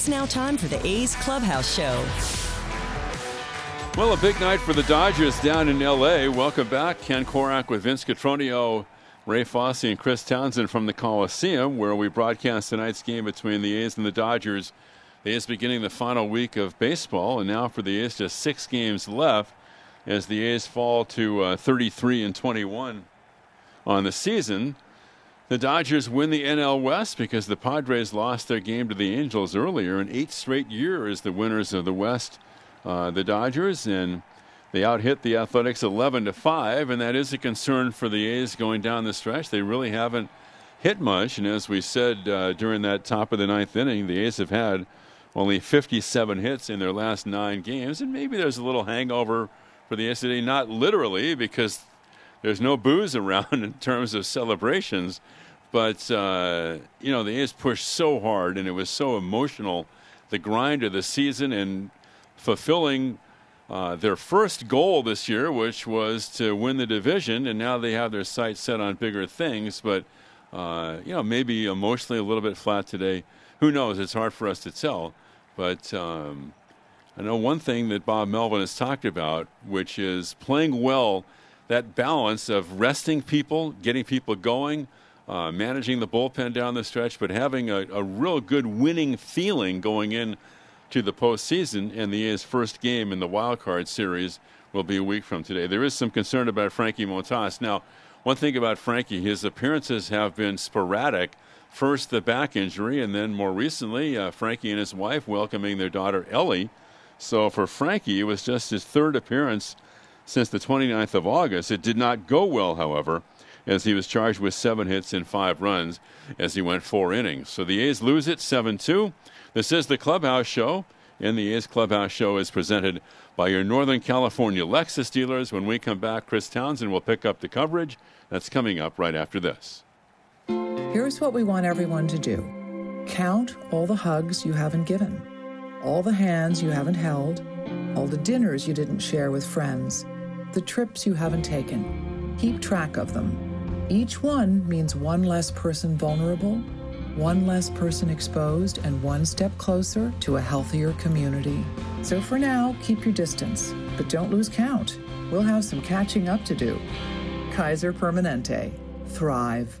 It's now time for the A's Clubhouse Show. Well, a big night for the Dodgers down in L.A. Welcome back. Ken Korach with Vince Cotroneo, Ray Fosse, and Chris Townsend from the Coliseum, where we broadcast tonight's game between the A's and the Dodgers. The A's beginning the final week of baseball, and now for the A's, just six games left as the A's fall to uh, 33 and 21 on the season. The Dodgers win the NL West because the Padres lost their game to the Angels earlier. In eight straight years, the winners of the West uh, the Dodgers, and they outhit the Athletics 11 to 5, and that is a concern for the A's going down the stretch. They really haven't hit much, and as we said uh, during that top of the ninth inning, the A's have had only 57 hits in their last nine games, and maybe there's a little hangover for the A's today, not literally because there's no booze around in terms of celebrations, but uh, you know the A's pushed so hard, and it was so emotional, the grind of the season, and fulfilling uh, their first goal this year, which was to win the division, and now they have their sights set on bigger things. But uh, you know, maybe emotionally a little bit flat today. Who knows? It's hard for us to tell. But um, I know one thing that Bob Melvin has talked about, which is playing well. That balance of resting people, getting people going, uh, managing the bullpen down the stretch, but having a, a real good winning feeling going in to the postseason, and the A's first game in the wild card series will be a week from today. There is some concern about Frankie Montas. Now, one thing about Frankie, his appearances have been sporadic. First, the back injury, and then more recently, uh, Frankie and his wife welcoming their daughter Ellie. So for Frankie, it was just his third appearance since the 29th of August. It did not go well, however, as he was charged with seven hits and five runs as he went four innings. So the A's lose it 7 2. This is the Clubhouse Show, and the A's Clubhouse Show is presented by your Northern California Lexus dealers. When we come back, Chris Townsend will pick up the coverage. That's coming up right after this. Here's what we want everyone to do count all the hugs you haven't given, all the hands you haven't held, all the dinners you didn't share with friends, the trips you haven't taken. Keep track of them. Each one means one less person vulnerable one less person exposed, and one step closer to a healthier community. So for now, keep your distance, but don't lose count. We'll have some catching up to do. Kaiser Permanente. Thrive.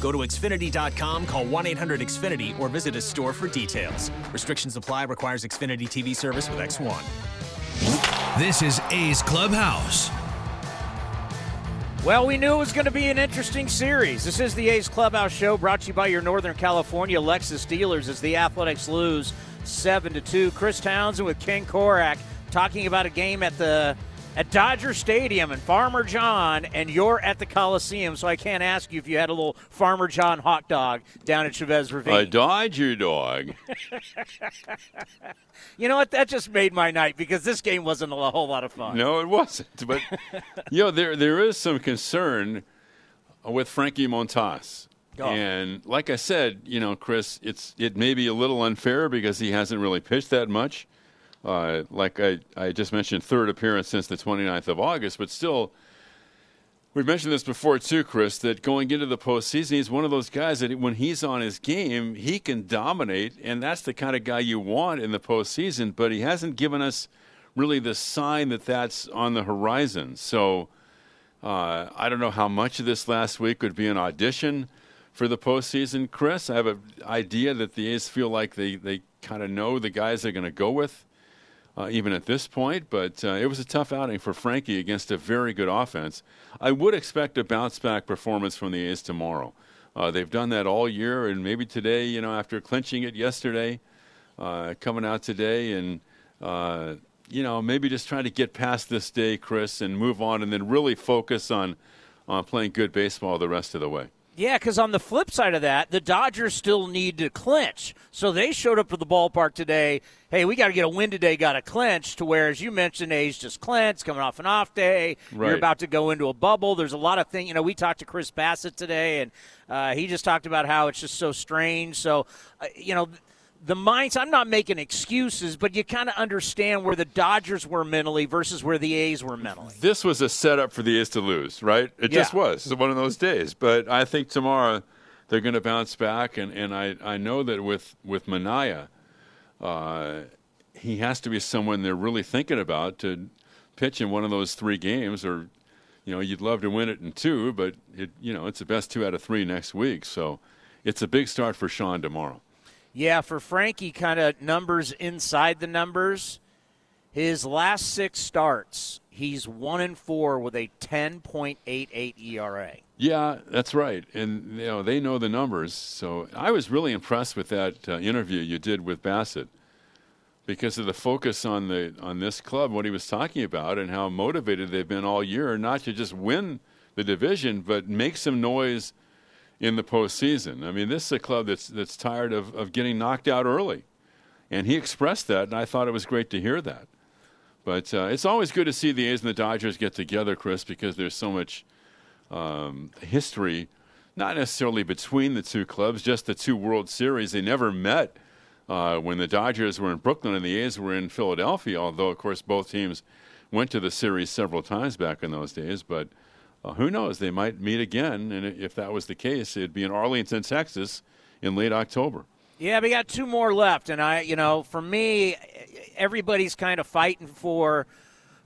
Go to Xfinity.com, call 1 800 Xfinity, or visit a store for details. Restrictions apply, requires Xfinity TV service with X1. This is A's Clubhouse. Well, we knew it was going to be an interesting series. This is the A's Clubhouse Show brought to you by your Northern California Lexus dealers as the Athletics lose 7 to 2. Chris Townsend with Ken Korach talking about a game at the at Dodger Stadium and Farmer John, and you're at the Coliseum, so I can't ask you if you had a little Farmer John hot dog down at Chavez Ravine. A Dodger dog. you know what? That just made my night because this game wasn't a whole lot of fun. No, it wasn't. But you know, there there is some concern with Frankie Montas. Oh. And like I said, you know, Chris, it's it may be a little unfair because he hasn't really pitched that much. Uh, like I, I just mentioned, third appearance since the 29th of August, but still, We've mentioned this before too, Chris. That going into the postseason, he's one of those guys that when he's on his game, he can dominate, and that's the kind of guy you want in the postseason. But he hasn't given us really the sign that that's on the horizon. So uh, I don't know how much of this last week would be an audition for the postseason, Chris. I have an idea that the A's feel like they they kind of know the guys they're going to go with uh, even at this point. But uh, it was a tough outing for Frankie against a very good offense. I would expect a bounce back performance from the A's tomorrow. Uh, they've done that all year, and maybe today, you know, after clinching it yesterday, uh, coming out today, and uh, you know, maybe just trying to get past this day, Chris, and move on, and then really focus on on playing good baseball the rest of the way. Yeah, because on the flip side of that, the Dodgers still need to clinch. So they showed up to the ballpark today. Hey, we got to get a win today, got to clinch. To where, as you mentioned, A's just clinched, coming off an off day. Right. You're about to go into a bubble. There's a lot of things. You know, we talked to Chris Bassitt today, and uh, he just talked about how it's just so strange. So, uh, you know, the minds i'm not making excuses but you kind of understand where the dodgers were mentally versus where the a's were mentally This was a setup for the A's to lose, right? It just was. It's one of those days. But I think tomorrow they're going to bounce back, and, and I, I know that with with Manaea, uh, he has to be someone they're really thinking about to pitch in one of those three games, or you know you'd love to win it in two, but it you know it's the best two out of three next week, so it's a big start for Sean tomorrow. Yeah, for Frankie, kind of numbers inside the numbers. His last six starts, he's one and four with a 10.88 ERA. Yeah, that's right, and you know they know the numbers. So I was really impressed with that uh, interview you did with Bassitt because of the focus on the on this club, what he was talking about, and how motivated they've been all year, not to just win the division, but make some noise in the postseason. I mean, this is a club that's that's tired of, of getting knocked out early, and he expressed that, and I thought it was great to hear that. But uh, it's always good to see the A's and the Dodgers get together, Chris, because there's so much um, history, not necessarily between the two clubs, just the two World Series. They never met uh, when the Dodgers were in Brooklyn and the A's were in Philadelphia, although, of course, both teams went to the series several times back in those days. But uh, who knows? They might meet again. And if that was the case, it'd be in Arlington, Texas in late October. Yeah, we got two more left, and I, you know, for me, everybody's kind of fighting for.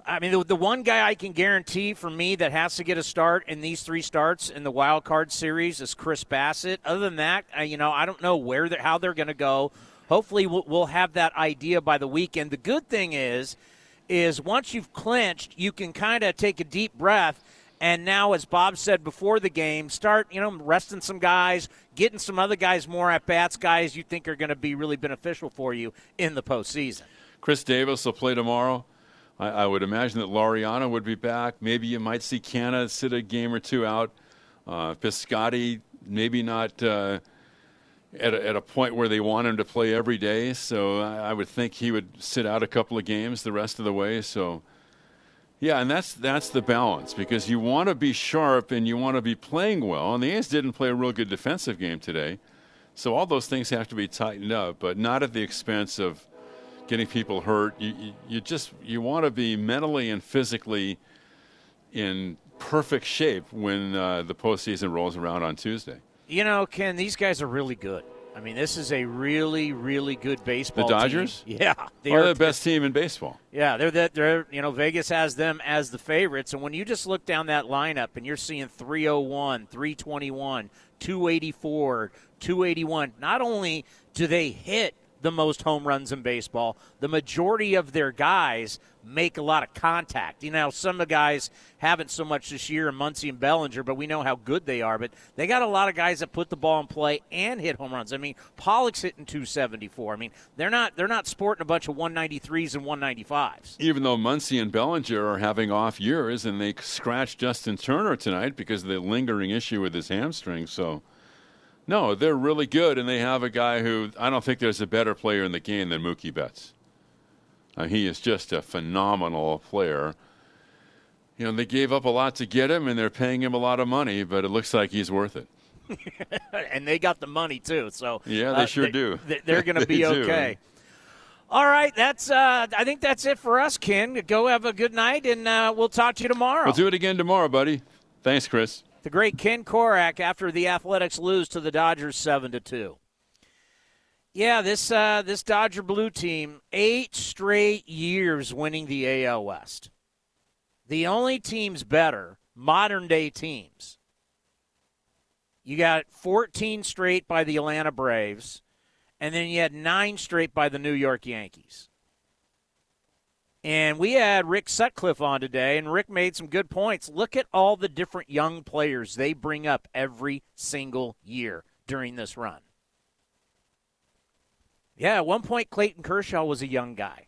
I mean, the, the one guy I can guarantee for me that has to get a start in these three starts in the wild card series is Chris Bassitt. Other than that, I, you know, I don't know where they're, how they're going to go. Hopefully, we'll, we'll have that idea by the weekend. The good thing is, is once you've clinched, you can kind of take a deep breath and now, as Bob said before the game, start you know resting some guys, getting some other guys more at bats, guys you think are going to be really beneficial for you in the postseason. Khris Davis will play tomorrow. I, I would imagine that Laureano would be back. Maybe you might see Canha sit a game or two out. Uh, Piscotti, maybe not uh, at, a, at a point where they want him to play every day. So I, I would think he would sit out a couple of games the rest of the way. So yeah, and that's that's the balance because you want to be sharp and you want to be playing well. And the A's didn't play a real good defensive game today, so all those things have to be tightened up, but not at the expense of getting people hurt. You you, you just you want to be mentally and physically in perfect shape when uh, the postseason rolls around on Tuesday. You know, Ken, these guys are really good. I mean, this is a really, really good baseball. The Dodgers? Team. Yeah, they Are are the best team in baseball. Yeah, they're that they're you know Vegas has them as the favorites, and when you just look down that lineup and you're seeing 301, 321, 284, 281, not only do they hit the most home runs in baseball, the majority of their guys make a lot of contact. You know, some of the guys haven't so much this year, Muncy and Bellinger, but we know how good they are. But they got a lot of guys that put the ball in play and hit home runs. I mean, Pollock's hitting 274. I mean, they're not they're not sporting a bunch of 193s and 195s. Even though Muncy and Bellinger are having off years, and they scratched Justin Turner tonight because of the lingering issue with his hamstring. So, no, they're really good, and they have a guy who I don't think there's a better player in the game than Mookie Betts. Uh, he is just a phenomenal player. You know, they gave up a lot to get him, and they're paying him a lot of money, but it looks like he's worth it. and they got the money too. So Yeah, they sure do. They're going to They be do. okay. All right, that's. Uh, I think that's it for us, Ken. Go have a good night, and uh, we'll talk to you tomorrow. We'll do it again tomorrow, buddy. Thanks, Chris. The great Ken Korach after the Athletics lose to the Dodgers seven to two. Yeah, this uh, this Dodger blue team eight straight years winning the AL West. The only teams better, modern day teams. You got 14 straight by the Atlanta Braves, and then you had nine straight by the New York Yankees. And we had Rick Sutcliffe on today, and Rick made some good points. Look at all the different young players they bring up every single year during this run. Yeah, at one point, Clayton Kershaw was a young guy.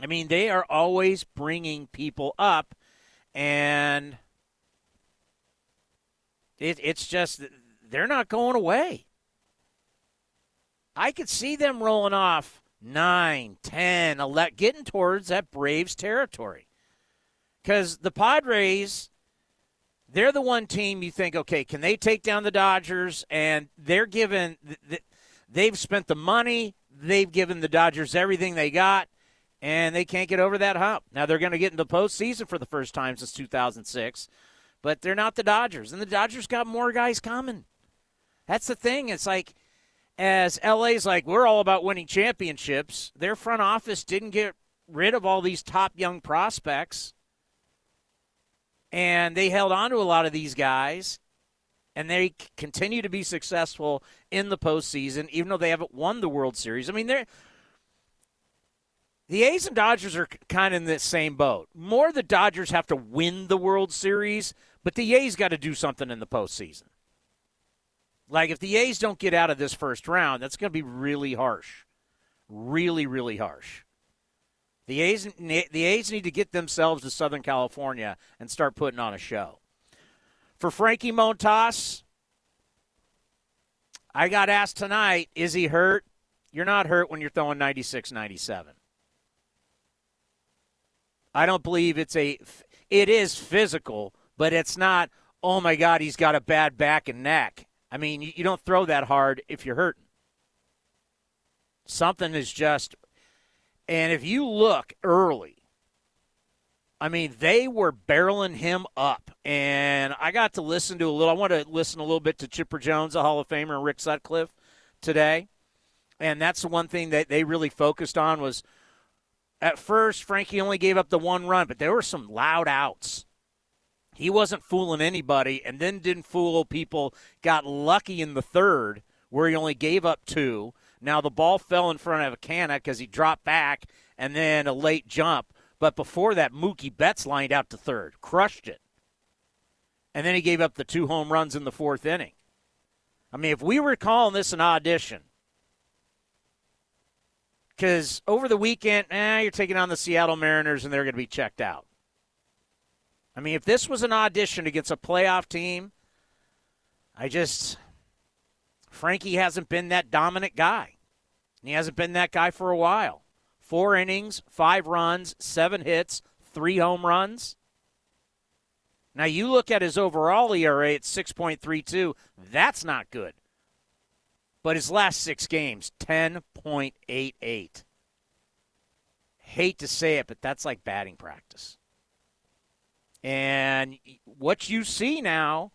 I mean, they are always bringing people up, and it, it's just they're not going away. I could see them rolling off 9, 10, 11, getting towards that Braves territory. Because the Padres, they're the one team you think, okay, can they take down the Dodgers? And they're given, they've spent the money, they've given the Dodgers everything they got, and they can't get over that hump. Now they're going to get into the postseason for the first time since 2006, but they're not the Dodgers. And the Dodgers got more guys coming. That's the thing. It's like, as LA's like, we're all about winning championships, their front office didn't get rid of all these top young prospects. And they held on to a lot of these guys. And they continue to be successful in the postseason, even though they haven't won the World Series. I mean, they're. The A's and Dodgers are kind of in the same boat. More the Dodgers have to win the World Series, but the A's got to do something in the postseason. Like if the A's don't get out of this first round, that's going to be really harsh. Really, really harsh. The A's, the A's need to get themselves to Southern California and start putting on a show. For Frankie Montas, I got asked tonight, is he hurt? You're not hurt when you're throwing 96 97. I don't believe it's a it is physical, but it's not oh my god, he's got a bad back and neck. I mean, you, you don't throw that hard if you're hurting. Something is just and if you look early, I mean, they were barreling him up. And I got to listen to a little, I want to listen a little bit to Chipper Jones, a Hall of Famer, and Rick Sutcliffe today. And that's the one thing that they really focused on was at first, Frankie only gave up the one run, but there were some loud outs. He wasn't fooling anybody and then didn't fool people. Got lucky in the third where he only gave up two. Now the ball fell in front of a Canha because he dropped back and then a late jump. But before that, Mookie Betts lined out to third, crushed it. And then he gave up the two home runs in the fourth inning. I mean, if we were calling this an audition, because over the weekend, eh, you're taking on the Seattle Mariners and they're going to be checked out. I mean, if this was an audition against a playoff team, I just. Frankie hasn't been that dominant guy. He hasn't been that guy for a while. Four innings, five runs, seven hits, three home runs. Now you look at his overall ERA at 6.32. That's not good. But his last six games, 10.88. Hate to say it, but that's like batting practice. And what you see now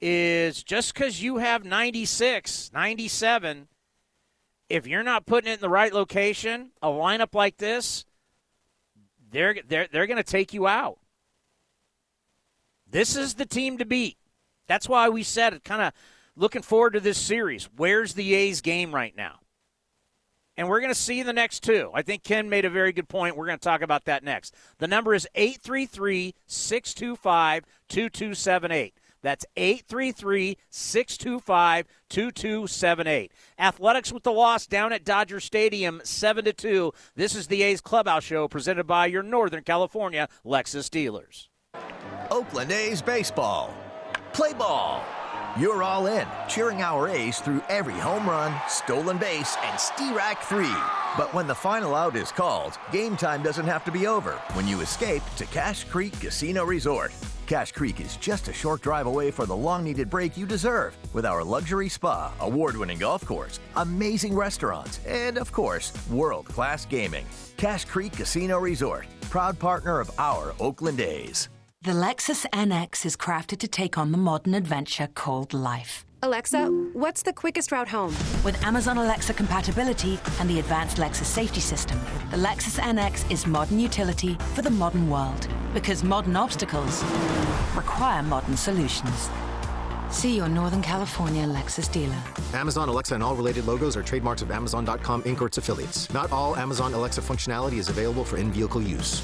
is just because you have 96, 97, if you're not putting it in the right location, a lineup like this, they're they're they're going to take you out. This is the team to beat. That's why we said it kind of looking forward to this series. Where's the A's game right now? And we're going to see the next two. I think Ken made a very good point. We're going to talk about that next. The number is 833 625 2278. That's 833 625 2278. Athletics with the loss down at Dodger Stadium 7 to 2. This is the A's Clubhouse Show presented by your Northern California Lexus dealers. Oakland A's baseball. Play ball. You're all in, cheering our A's through every home run, stolen base, and Stirac 3. But when the final out is called, game time doesn't have to be over when you escape to Cache Creek Casino Resort. Cache Creek is just a short drive away for the long needed break you deserve with our luxury spa, award winning golf course, amazing restaurants, and of course, world class gaming. Cache Creek Casino Resort, proud partner of our Oakland A's. The Lexus NX is crafted to take on the modern adventure called life. Alexa, what's the quickest route home? With Amazon Alexa compatibility and the advanced Lexus safety system, the Lexus NX is modern utility for the modern world. Because modern obstacles require modern solutions. See your Northern California Lexus dealer. Amazon Alexa and all related logos are trademarks of Amazon.com Inc. or its affiliates. Not all Amazon Alexa functionality is available for in vehicle use.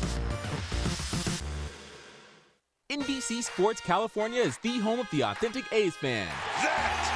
NBC Sports California is the home of the authentic A's fan. That.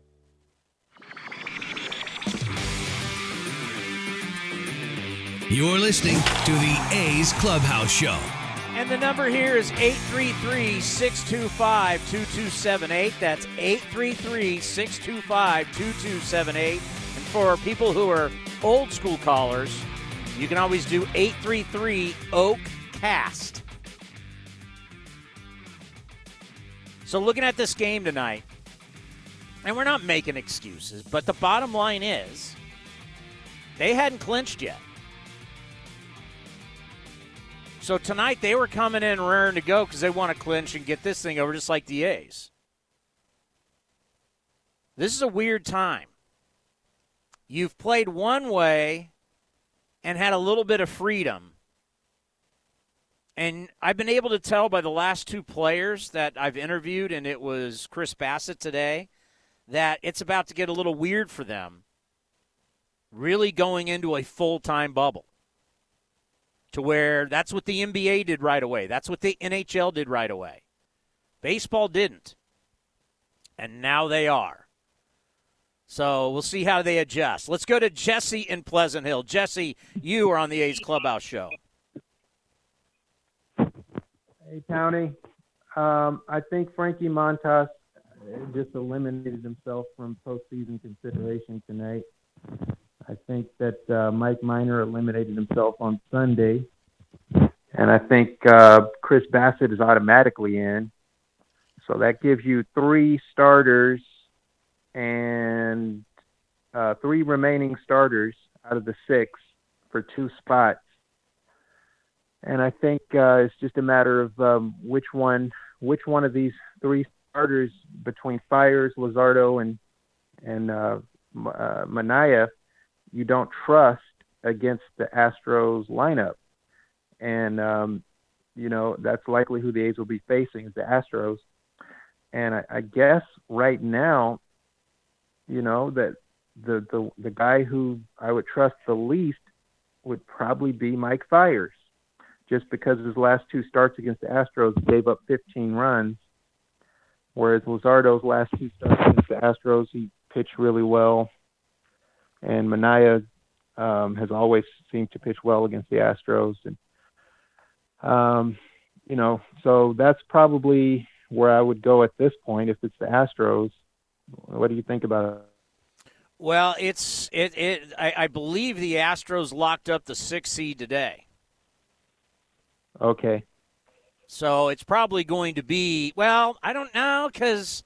You're listening to the A's Clubhouse Show. And the number here is 833 625 2278. That's 833 625 2278. And for people who are old school callers, you can always do 833 Oak Cast. So, looking at this game tonight, and we're not making excuses, but the bottom line is they hadn't clinched yet. So tonight they were coming in raring to go because they want to clinch and get this thing over, just like the A's. This is a weird time. You've played one way and had a little bit of freedom. And I've been able to tell by the last two players that I've interviewed, and it was Chris Bassitt today, that it's about to get a little weird for them, really going into a full time bubble to where that's what the NBA did right away. That's what the NHL did right away. Baseball didn't. And now they are. So we'll see how they adjust. Let's go to Jesse in Pleasant Hill. Jesse, you are on the A's Clubhouse Show. Hey, Townie. Um, I think Frankie Montas just eliminated himself from postseason consideration tonight. I think that uh, Mike Minor eliminated himself on Sunday. And I think uh, Chris Bassitt is automatically in. So that gives you three starters and uh, three remaining starters out of the six for two spots. And I think uh, it's just a matter of um, which one, which one of these three starters between Fiers, Luzardo, and and uh, uh, Manaea you don't trust against the Astros lineup. And, um, you know, that's likely who the A's will be facing is the Astros. And I, I guess right now, you know, that the, the, the guy who I would trust the least would probably be Mike Fiers, just because his last two starts against the Astros gave up 15 runs, whereas Luzardo's last two starts against the Astros, he pitched really well, and Manaea um, has always seemed to pitch well against the Astros, and um, you know, so that's probably where I would go at this point if it's the Astros. What do you think about it? Well, it's it it. I, I believe the Astros locked up the six seed today. Okay. So it's probably going to be well. I don't know because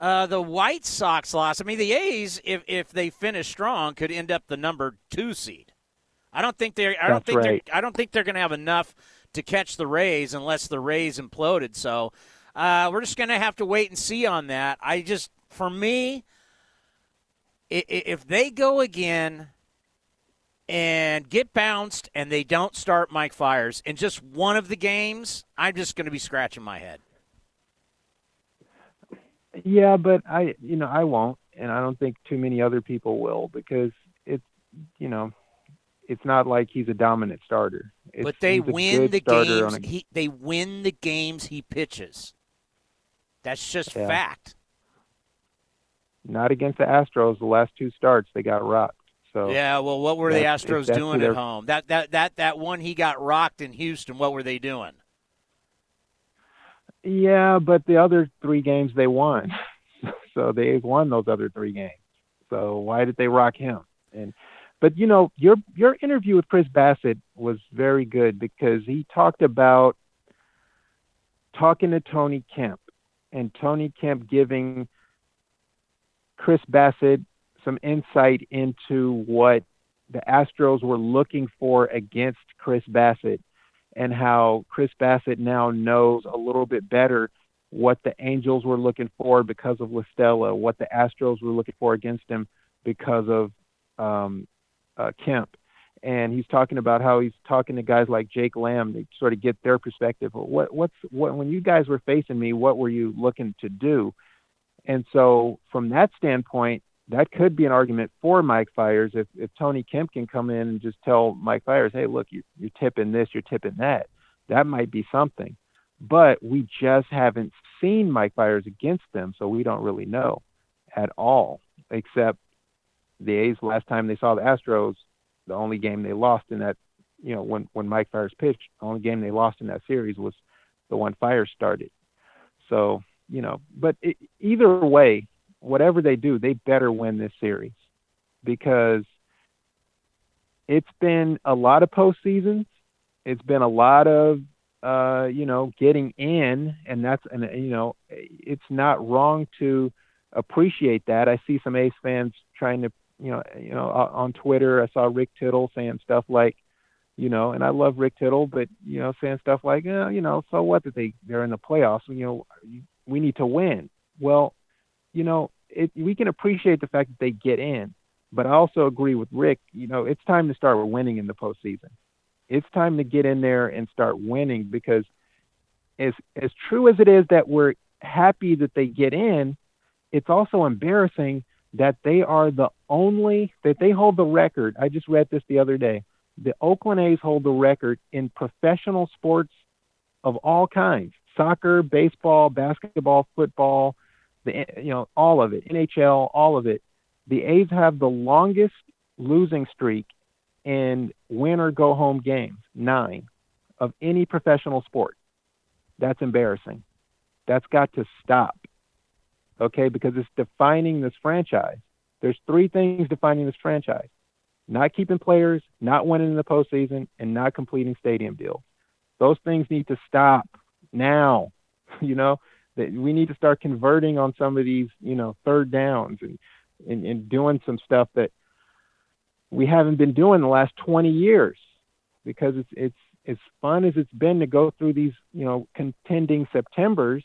uh, the White Sox lost. I mean, the A's, if if they finish strong, could end up the number two seed. I don't think they're. I don't think right. they're. I don't think they're going to have enough to catch the Rays unless the Rays imploded. So uh, we're just going to have to wait and see on that. I just, for me, if they go again and get bounced and they don't start Mike Fiers in just one of the games, I'm just going to be scratching my head. Yeah, but I, you know, I won't. and I don't think too many other people will because it's you know it's not like he's a dominant starter. It's, but they win the games. a- He they win the games he pitches. That's just Yeah. fact. not against the Astros. The last two starts they got rocked. So Yeah, well, what were the Astros doing at home? That that that that one he got rocked in Houston. What were they doing? Yeah, but the other three games they won, so they won those other three games. So why did they rock him? And but you know your your interview with Chris Bassitt was very good because he talked about talking to Tony Kemp and Tony Kemp giving Chris Bassitt some insight into what the Astros were looking for against Chris Bassitt and how Chris Bassitt now knows a little bit better what the Angels were looking for because of La Stella, what the Astros were looking for against him because of um, uh, Kemp. And he's talking about how he's talking to guys like Jake Lamb to sort of get their perspective. What, what's what when you guys were facing me? What were you looking to do? And so, from that standpoint, that could be an argument for Mike Fiers if, if Tony Kemp can come in and just tell Mike Fiers, hey, look, you, you're tipping this, you're tipping that. That might be something. But we just haven't seen Mike Fiers against them, so we don't really know at all, except the A's last time they saw the Astros, the only game they lost in that, you know, when, when Mike Fiers pitched, the only game they lost in that series was the one Fiers started. So, you know, but it, either way, whatever they do, they better win this series because it's been a lot of postseasons. It's been a lot of, uh, you know, getting in, and that's, and you know, it's not wrong to appreciate that. I see some A's fans trying to, you know, you know, on Twitter, I saw Rick Tittle saying stuff like, you know, and I love Rick Tittle, but you know, saying stuff like, you know, so what that they they're in the playoffs? You know, we need to win. Well, you know, it, we can appreciate the fact that they get in, but I also agree with Rick. You know, it's time to start winning in the postseason. It's time to get in there and start winning because, as as true as it is that we're happy that they get in, it's also embarrassing that they are the only that they hold the record. I just read this the other day. The Oakland A's hold the record in professional sports of all kinds: soccer, baseball, basketball, football, the you know all of it, NHL, all of it. The A's have the longest losing streak in win or go home games, nine of any professional sport. That's embarrassing. That's got to stop. Okay, because it's defining this franchise. There's three things defining this franchise not keeping players, not winning in the postseason, and not completing stadium deals. Those things need to stop now. You know, that we need to start converting on some of these, you know, third downs and, and, and doing some stuff that we haven't been doing the last 20 years because it's, it's, as fun as it's been to go through these, you know, contending Septembers,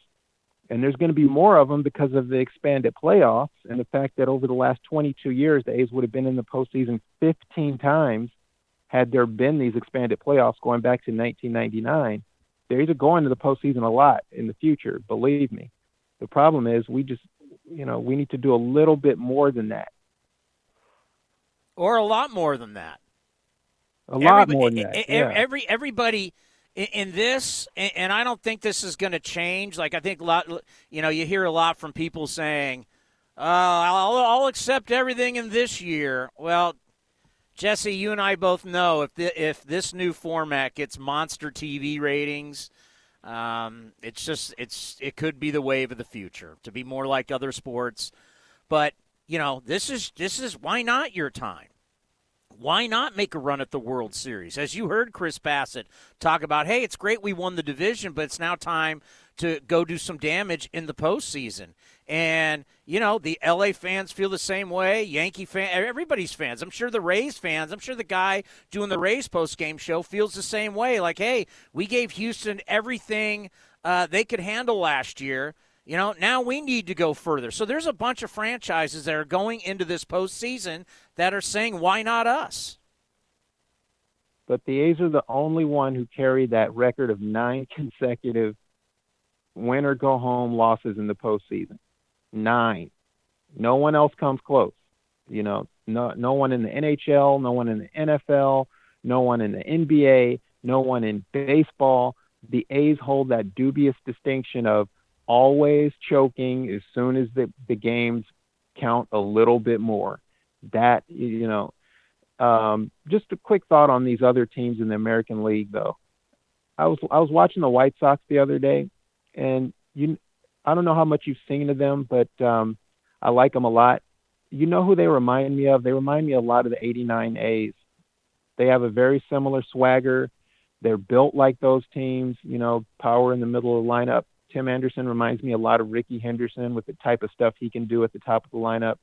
and there's going to be more of them because of the expanded playoffs and the fact that over the last 22 years, the A's would have been in the postseason 15 times had there been these expanded playoffs going back to 1999. The A's are going to the postseason a lot in the future, believe me. The problem is we just, you know, we need to do a little bit more than that. Or a lot more than that. A lot Everybody- more than that. e- yeah. Every everybody in, this, and, and I don't think this is going to change. Like I think a lot, you know, you hear a lot from people saying, uh, "I'll, I'll accept everything in this year." Well, Jesse, you and I both know if the, if this new format gets monster TV ratings, um, it's just it's it could be the wave of the future to be more like other sports. But you know, this is this is why not your time. Why not make a run at the World Series? As you heard Chris Bassitt talk about, hey, it's great we won the division, but it's now time to go do some damage in the postseason. And, you know, the LA fans feel the same way. Yankee fan, everybody's fans. I'm sure the Rays fans, I'm sure the guy doing the Rays post game show feels the same way. Like, hey, we gave Houston everything uh, they could handle last year. You know, now we need to go further. So there's a bunch of franchises that are going into this postseason that are saying, why not us? but the A's are the only one who carry that record of nine consecutive win or go home losses in the postseason. Nine. No one else comes close. You know, no no one in the NHL, no one in the NFL, no one in the NBA, no one in baseball. The A's hold that dubious distinction of always choking as soon as the, the games count a little bit more. That you know, um, just a quick thought on these other teams in the American League, though. I was I was watching the White Sox the other day, and you, I don't know how much you've seen of them, but um, I like them a lot. You know who they remind me of? They remind me a lot of the '89 A's. They have a very similar swagger. They're built like those teams. You know, power in the middle of the lineup. Tim Anderson reminds me a lot of Rickey Henderson with the type of stuff he can do at the top of the lineup.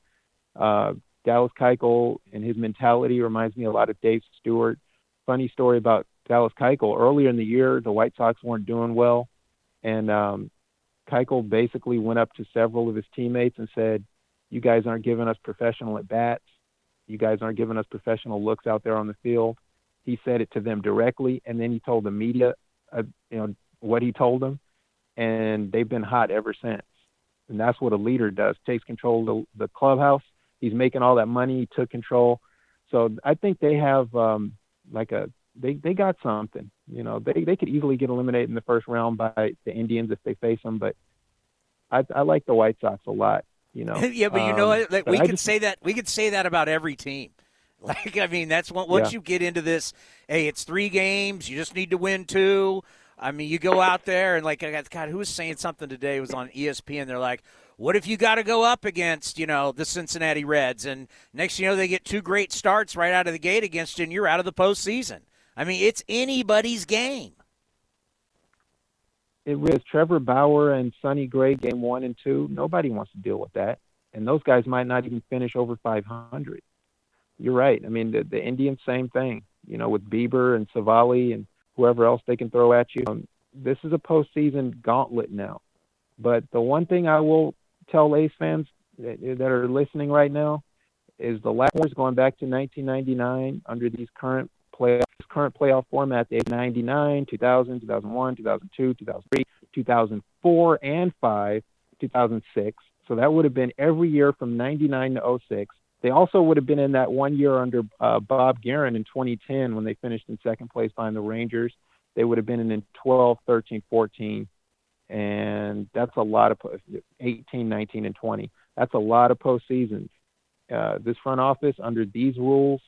Uh, Dallas Keuchel and his mentality reminds me a lot of Dave Stewart. Funny story about Dallas Keuchel. Earlier in the year, the White Sox weren't doing well, and um, Keuchel basically went up to several of his teammates and said, "You guys aren't giving us professional at bats. You guys aren't giving us professional looks out there on the field." He said it to them directly, and then he told the media, uh, you know, what he told them, and they've been hot ever since. And that's what a leader does: takes control of the, the clubhouse. He's making all that money. He took control. So I think they have um, like a they they got something. You know, they they could easily get eliminated in the first round by the Indians if they face them, but I I like the White Sox a lot. You know. yeah, but you know Um, what? Like, we could just- say that we could say that about every team. Like I mean, that's what once Yeah. you get into this. Hey, it's three games. You just need to win two. I mean, you go out there and like I got God, who was saying something today? It was on ESPN. They're like, "What if you got to go up against you know the Cincinnati Reds and next you know they get two great starts right out of the gate against you and you're out of the postseason." I mean, it's anybody's game. it was Trevor Bauer and Sonny Gray game one and two. Nobody wants to deal with that, and those guys might not even finish over 500. You're right. I mean, the, the Indians, same thing. You know, with Bieber and Civale and whoever else they can throw at you. Um, this is a postseason gauntlet now. But the one thing I will tell A's fans that, that are listening right now is the last going back to 1999 under these current playoff current playoff format. They had 99, 2000, 2001, 2002, 2003, 2004, and 5, 2006. So that would have been every year from 99 to 06. They also would have been in that one year under uh, Bob Geren in 2010 when they finished in second place behind the Rangers. They would have been in 12, 13, 14, and that's a lot of 18, 19, and 20. That's a lot of postseasons. Uh, this front office under these rules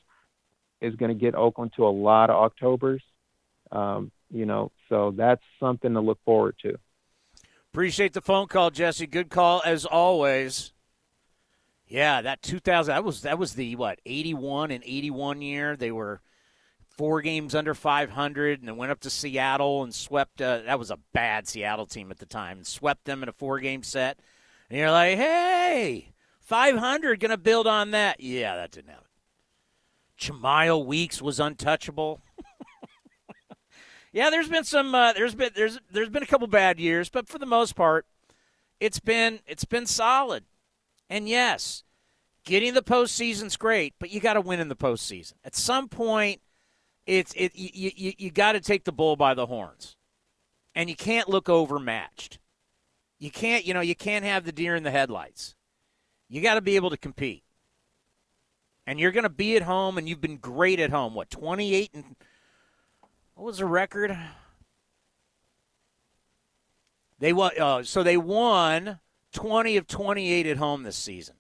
is going to get Oakland to a lot of Octobers. Um, you know, so that's something to look forward to. Appreciate the phone call, Jesse. Good call as always. Yeah, that 2000 that was that was the what 81 and 81 year. They were four games under 500 and then went up to Seattle and swept. Uh, that was a bad Seattle team at the time. And swept them in a four game set. And you're like, hey, 500 going to build on that. Yeah, that didn't happen. Jemile Weeks was untouchable. yeah, there's been some. Uh, there's been there's there's been a couple bad years, but for the most part, it's been it's been solid. And yes, getting the postseason's great, but you got to win in the postseason. At some point, it's it you you, you got to take the bull by the horns, and you can't look overmatched. You can't you know you can't have the deer in the headlights. You got to be able to compete, and you're going to be at home, and you've been great at home. What twenty eight and what was the record? They won. Uh, so they won 20 of 28 at home this season.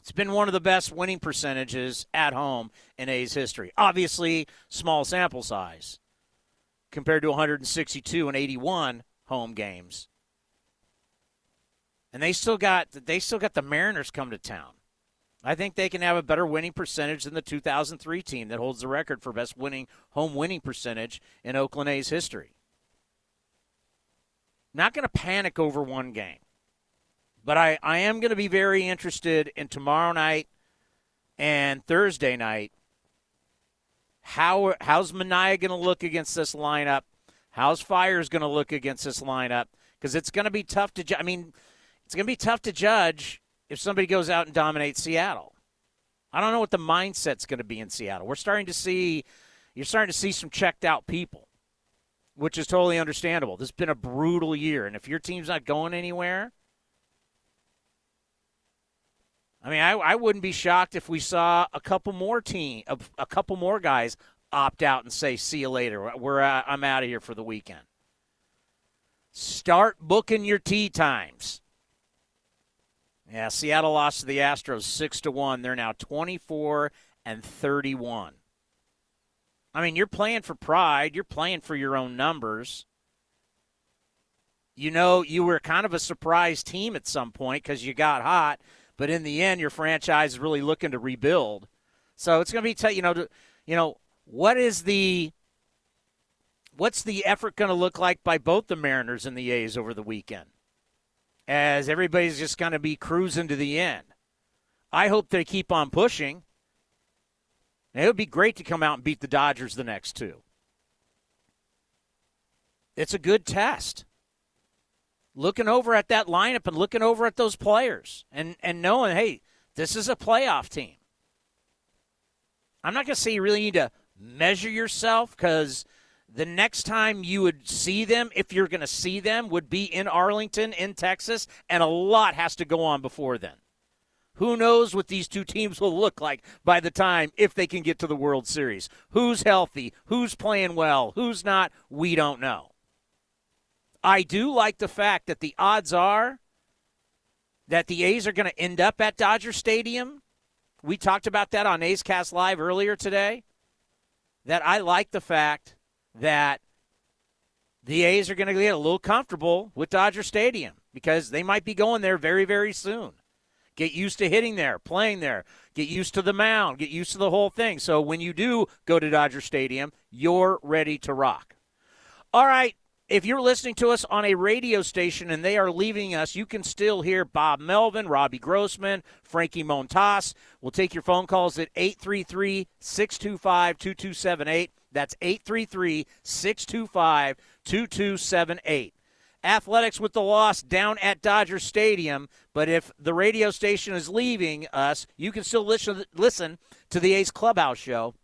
It's been one of the best winning percentages at home in A's history. Obviously, small sample size compared to 162 and 81 home games. And they still got they still got the Mariners come to town. I think they can have a better winning percentage than the 2003 team that holds the record for best winning home winning percentage in Oakland A's history. Not going to panic over one game. But I, I am going to be very interested in tomorrow night and Thursday night. How how's Manaea going to look against this lineup? How's Fiers going to look against this lineup? Because it's going to be tough to. Ju- I mean, it's going to be tough to judge if somebody goes out and dominates Seattle. I don't know what the mindset's going to be in Seattle. We're starting to see, you're starting to see some checked out people, which is totally understandable. This has been a brutal year, and if your team's not going anywhere, I mean, I, I wouldn't be shocked if we saw a couple more team, a, a couple more guys opt out and say, "See you later. We're uh, I'm out of here for the weekend." Start booking your tee times. Yeah, Seattle lost to the Astros six to one. They're now twenty four and thirty one. I mean, you're playing for pride. You're playing for your own numbers. You know, you were kind of a surprise team at some point because you got hot, but in the end, your franchise is really looking to rebuild. So it's going to be, t- you know, to, you know, what is the what's the effort going to look like by both the Mariners and the A's over the weekend? As everybody's just going to be cruising to the end. I hope they keep on pushing. And it would be great to come out and beat the Dodgers the next two. It's a good test. Looking over at that lineup and looking over at those players and, and knowing, hey, this is a playoff team. I'm not going to say you really need to measure yourself because the next time you would see them, if you're going to see them, would be in Arlington, in Texas, and a lot has to go on before then. Who knows what these two teams will look like by the time if they can get to the World Series? Who's healthy? Who's playing well? Who's not? We don't know. I do like the fact that the odds are that the A's are going to end up at Dodger Stadium. We talked about that on A's Cast Live earlier today. That I like the fact that the A's are going to get a little comfortable with Dodger Stadium because they might be going there very, very soon. Get used to hitting there, playing there, get used to the mound, get used to the whole thing. So when you do go to Dodger Stadium, you're ready to rock. All right, if you're listening to us on a radio station and they are leaving us, you can still hear Bob Melvin, Robbie Grossman, Frankie Montas. We'll take your phone calls at 833 625 2278. That's 833 625 2278. Athletics with the loss down at Dodger Stadium, but if the radio station is leaving us, you can still listen, listen to the A's Clubhouse show.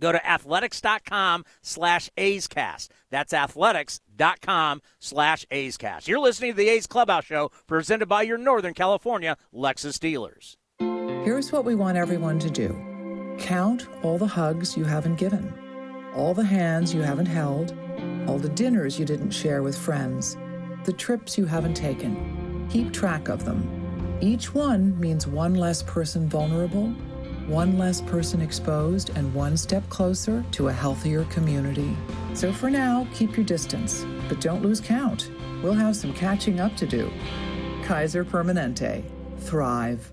Go to athletics.com slash A'scast. That's athletics.com slash A'scast. You're listening to the A's Clubhouse show presented by your Northern California Lexus dealers. Here's what we want everyone to do count all the hugs you haven't given, all the hands you haven't held, all the dinners you didn't share with friends, the trips you haven't taken. Keep track of them. Each one means one less person vulnerable, one less person exposed, and one step closer to a healthier community. So for now, keep your distance, but don't lose count. We'll have some catching up to do. Kaiser Permanente. Thrive.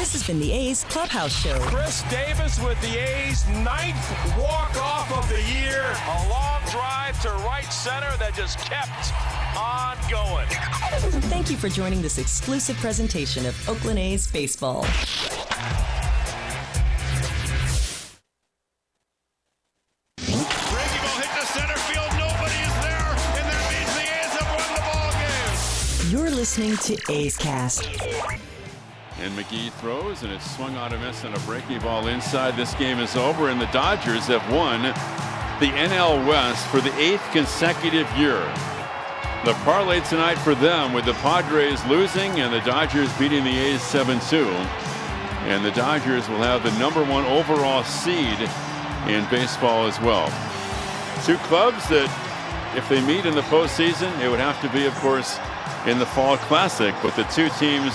This has been the A's Clubhouse Show. Khris Davis with the A's ninth walk-off of the year. A long drive to right center that just kept on going. Thank you for joining this exclusive presentation of Oakland A's Baseball. Breaking ball hit to center field. Nobody is there, and that means the A's have won the ball game. You're listening to A's Cast. And McGee throws, and it's swung on a miss and a breaking ball inside. This game is over, and the Dodgers have won the NL West for the eighth consecutive year. The parlay tonight for them with the Padres losing and the Dodgers beating the A's 7 2. And the Dodgers will have the number one overall seed in baseball as well. Two clubs that, if they meet in the postseason, it would have to be, of course, in the Fall Classic, but the two teams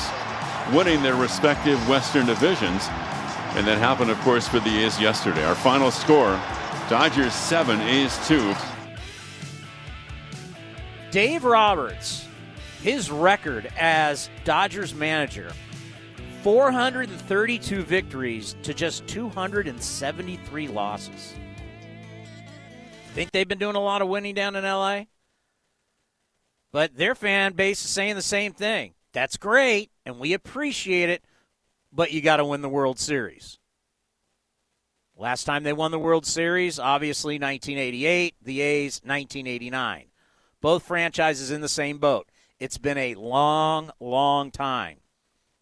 winning their respective Western divisions. And that happened, of course, for the A's yesterday. Our final score Dodgers 7, A's 2. Dave Roberts, his record as Dodgers manager 432 victories to just 273 losses. Think they've been doing a lot of winning down in LA? But their fan base is saying the same thing. That's great, and we appreciate it, but you got to win the World Series. Last time they won the World Series, obviously 1988, the A's 1989. Both franchises in the same boat. It's been a long, long time.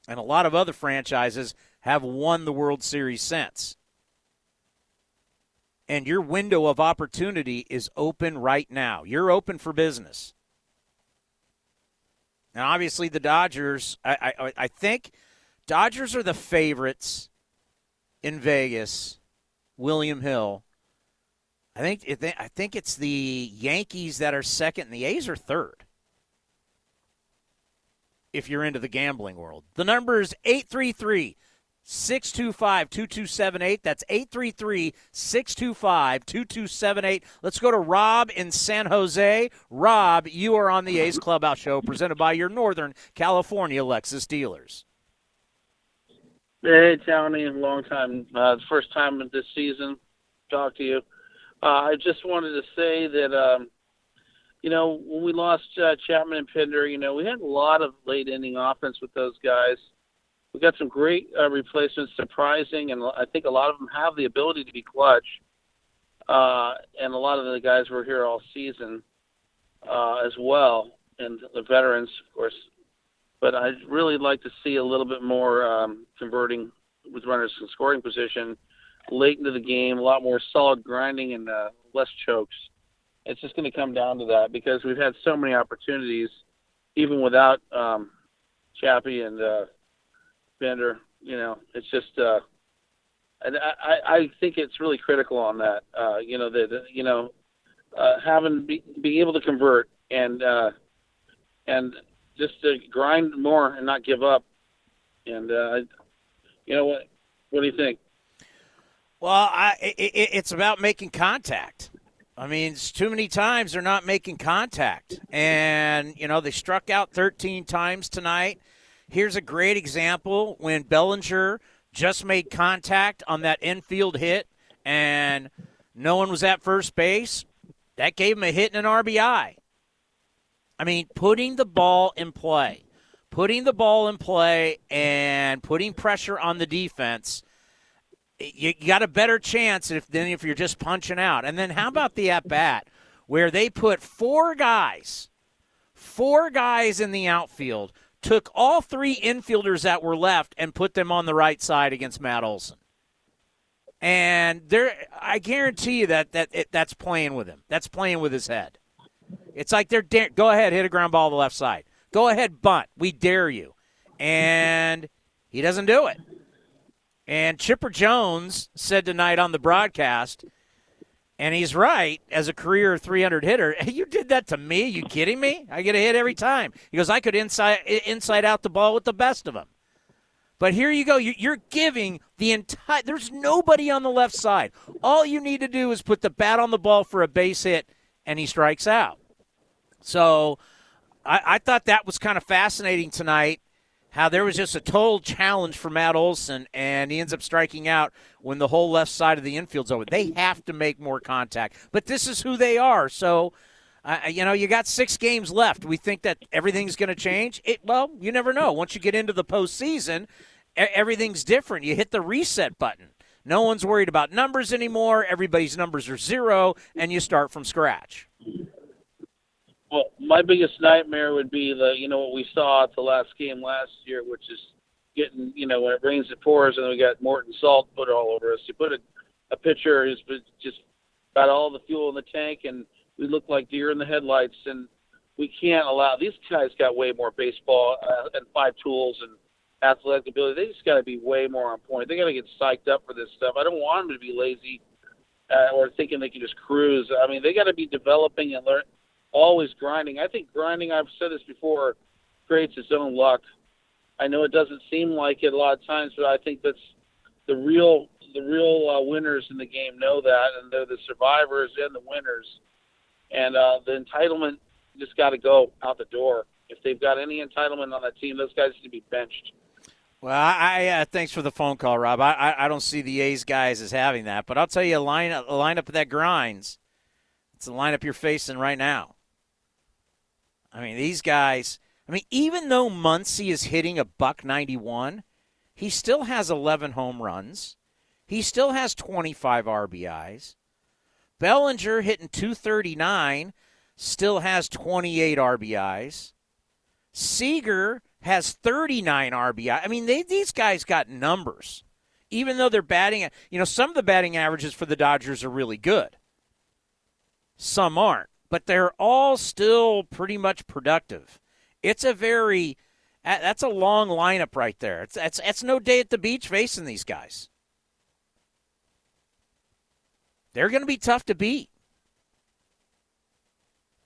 And a lot of other franchises have won the World Series since. And your window of opportunity is open right now. You're open for business. Now, obviously, the Dodgers, I, I, I think Dodgers are the favorites in Vegas William Hill. I think I think it's the Yankees that are second, and the A's are third. If you're into the gambling world, the number is eight three three. 625 2278. That's 833 625 2278. Let's go to Rob in San Jose. Rob, you are on the A's Clubhouse Show presented by your Northern California Lexus dealers. Hey, Tony, long time. Uh, first time this season. Talk to you. Uh, I just wanted to say that, um, you know, when we lost uh, Chapman and Pinder, you know, we had a lot of late inning offense with those guys. We got some great uh, replacements, surprising, and I think a lot of them have the ability to be clutch. Uh, and a lot of the guys were here all season uh, as well, and the veterans, of course, but I'd really like to see a little bit more um, converting with runners in scoring position late into the game, a lot more solid grinding and uh, less chokes. It's just going to come down to that because we've had so many opportunities, even without um, Chappie and uh, Bender. You know, it's just, uh, and I, I think it's really critical on that. Uh, you know that you know uh, having be, being able to convert and uh, and just to grind more and not give up. And uh, you know what? What do you think? Well, I, it, it's about making contact. I mean, it's too many times they're not making contact, and you know they struck out 13 times tonight. Here's a great example when Bellinger just made contact on that infield hit, and no one was at first base. That gave him a hit and an RBI. I mean, putting the ball in play, putting the ball in play, and putting pressure on the defense. You, got a better chance if than if you're just punching out. And then how about the at bat where they put four guys, four guys in the outfield, took all three infielders that were left and put them on the right side against Matt Olson. And there, I guarantee you that that it, that's playing with him. That's playing with his head. It's like they're da- go ahead, hit a ground ball to the left side. Go ahead, bunt. We dare you. And he doesn't do it. And Chipper Jones said tonight on the broadcast, and he's right, as a career 300 hitter, you did that to me? You kidding me? I get a hit every time. He goes, I could inside inside out the ball with the best of them. But here you go. You're giving the entire. There's nobody on the left side. All you need to do is put the bat on the ball for a base hit, and he strikes out. So I, I thought that was kind of fascinating tonight. How there was just a total challenge for Matt Olson, and he ends up striking out when the whole left side of the infield's over. They have to make more contact, but this is who they are. So, uh, you know, you got six games left. We think that everything's going to change. It well, you never know. Once you get into the postseason, everything's different. You hit the reset button. No one's worried about numbers anymore. Everybody's numbers are zero, and you start from scratch. Well, my biggest nightmare would be the you know what we saw at the last game last year, which is getting you know when it rains it pours, and we got Morton salt put all over us. You put a, a pitcher who's just got all the fuel in the tank, and we look like deer in the headlights, and we can't allow these guys got way more baseball uh, and five tools and athletic ability. They just got to be way more on point. They got to get psyched up for this stuff. I don't want them to be lazy uh, or thinking they can just cruise. I mean, they got to be developing and learn always grinding. I think grinding, I've said this before, creates its own luck. I know it doesn't seem like it a lot of times, but I think that's the real the real uh, winners in the game know that, and they're the survivors and the winners. And uh, the entitlement just got to go out the door. If they've got any entitlement on that team, those guys need to be benched. Well, I, uh, thanks for the phone call, Rob. I, I, I don't see the A's guys as having that, but I'll tell you a line a lineup that grinds It's the lineup you're facing right now. I mean, these guys. I mean, even though Muncy is hitting a buck 91, he still has 11 home runs. He still has 25 RBIs. Bellinger hitting 239, still has 28 RBIs. Seager has 39 RBI. I mean, they, these guys got numbers. Even though they're batting, you know, some of the batting averages for the Dodgers are really good. Some aren't, but they're all still pretty much productive. It's a very that's a long lineup right there. It's it's, it's no day at the beach facing these guys. They're going to be tough to beat.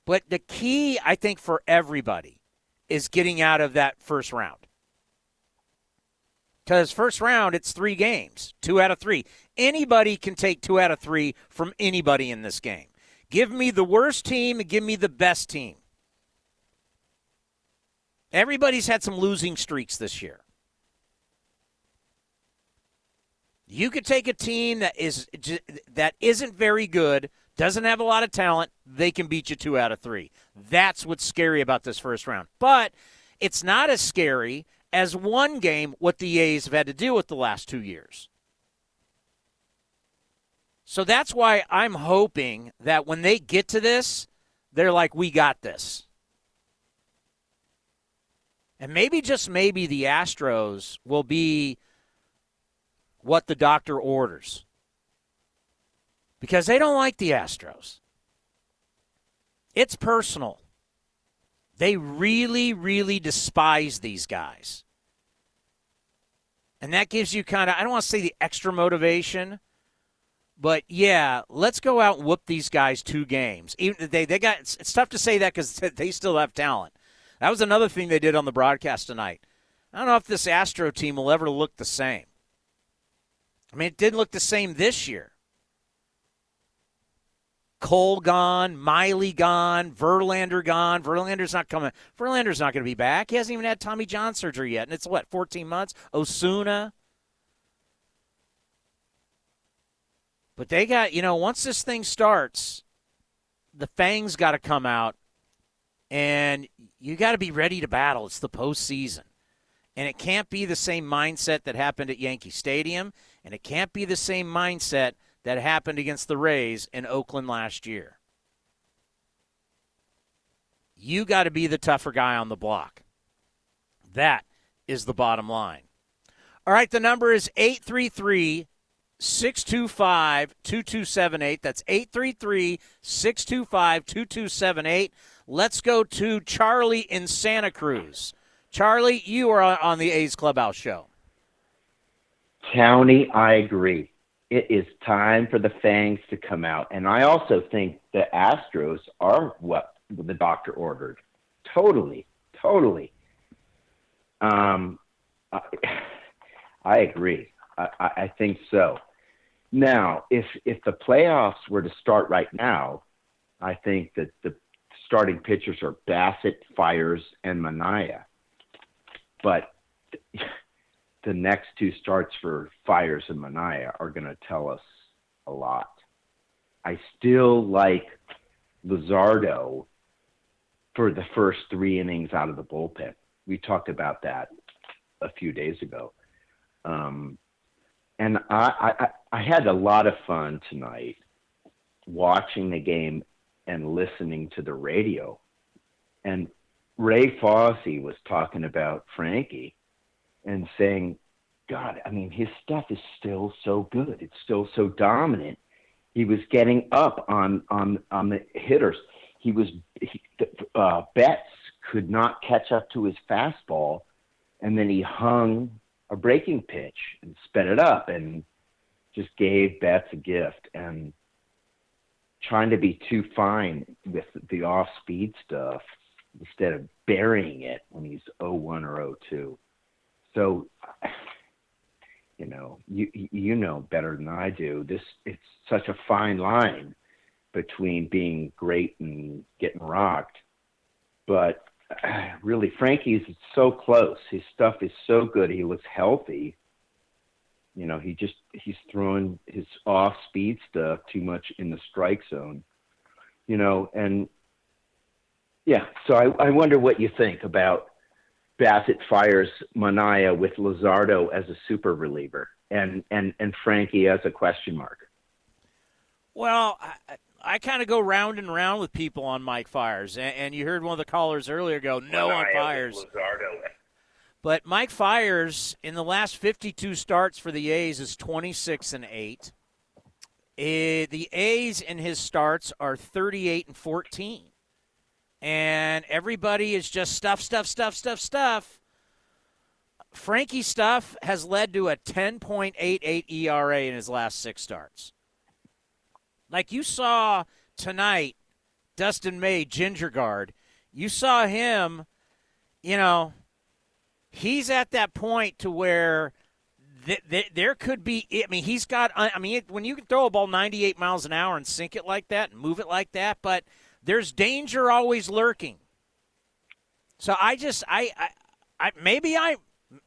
But the key, I think, for everybody is getting out of that first round. Because first round, it's three games, two out of three. Anybody can take two out of three from anybody in this game. Give me the worst team and give me the best team. Everybody's had some losing streaks this year. You could take a team that is that isn't very good, doesn't have a lot of talent, they can beat you 2 out of 3. That's what's scary about this first round. But it's not as scary as one game what the A's have had to deal with the last 2 years. So that's why I'm hoping that when they get to this, they're like, we got this. And maybe, just maybe, the Astros will be what the doctor orders. Because they don't like the Astros. It's personal. They really, really despise these guys. And that gives you kind of, I don't want to say the extra motivation, but yeah, let's go out and whoop these guys two games. Even they they got it's, tough to say that because they still have talent. That was another thing they did on the broadcast tonight. I don't know if this Astro team will ever look the same. I mean, it didn't look the same this year. Cole gone, Miley gone, Verlander gone. Verlander's not coming. Verlander's not going to be back. He hasn't even had Tommy John surgery yet, and it's what 14 months. Osuna. But they got, you know, once this thing starts, the fangs got to come out, and you got to be ready to battle. It's the postseason. And it can't be the same mindset that happened at Yankee Stadium, and it can't be the same mindset that happened against the Rays in Oakland last year. You got to be the tougher guy on the block. That is the bottom line. All right, the number is 833 625 2278. That's 833 625 2278. Let's go to Charlie in Santa Cruz. Charlie, you are on the A's Clubhouse show. County, I agree. It is time for the Fangs to come out. And I also think the Astros are what the doctor ordered. Totally, totally. Um, I, I agree. I, I think so. Now, if if the playoffs were to start right now, I think that the starting pitchers are Bassitt, Fiers, and Manaea. But the next two starts for Fiers and Manaea are going to tell us a lot. I still like Luzardo for the first three innings out of the bullpen. We talked about that a few days ago. Um, and I, I, had a lot of fun tonight watching the game and listening to the radio. And Ray Fosse was talking about Frankie and saying, God, I mean, his stuff is still so good. It's still so dominant. He was getting up on on on the hitters. He was he, uh, Betts could not catch up to his fastball, and then he hung a breaking pitch and sped it up and just gave Betts a gift. And trying to be too fine with the off speed stuff instead of burying it when he's 01 or 02. So, you know, you you know better than I do. This it's such a fine line between being great and getting rocked. But really, Frankie's so close. His stuff is so good. He looks healthy. You know, he just he's throwing his off speed stuff too much in the strike zone. you know, and yeah. So I, I wonder what you think about Bassitt Fiers Manaea with Luzardo as a super reliever and and and Frankie as a question mark. Well, I, I kind of go round and round with people on Mike Fiers, and, and you heard one of the callers earlier go no on Fiers. But Mike Fiers in the last 52 starts for the A's is 26 and 8. Eh, the A's in his starts are 38 and 14. And everybody is just stuff, stuff, stuff, stuff, stuff. Frankie stuff has led to a 10.88 ERA in his last six starts. Like you saw tonight, Dustin May, Gingergaard, you saw him, you know, he's at that point to where th- th- there could be. I mean, he's got. I mean, when you can throw a ball 98 miles an hour and sink it like that and move it like that, but there's danger always lurking. So I just, I, I, I maybe I,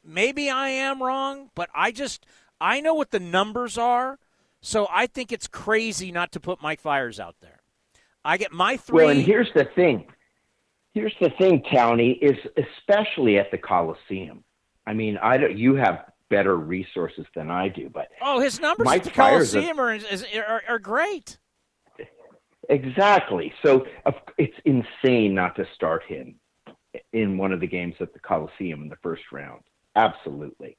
maybe I am wrong, but I just, I know what the numbers are. So I think it's crazy not to put Mike Fiers out there. I get my three. Well, and here's the thing. Here's the thing, Townie, is especially at the Coliseum. I mean, I don't, you have better resources than I do, but oh, his numbers Mike at the Coliseum are, is, are, are great. Exactly. So it's insane not to start him in one of the games at the Coliseum in the first round. Absolutely.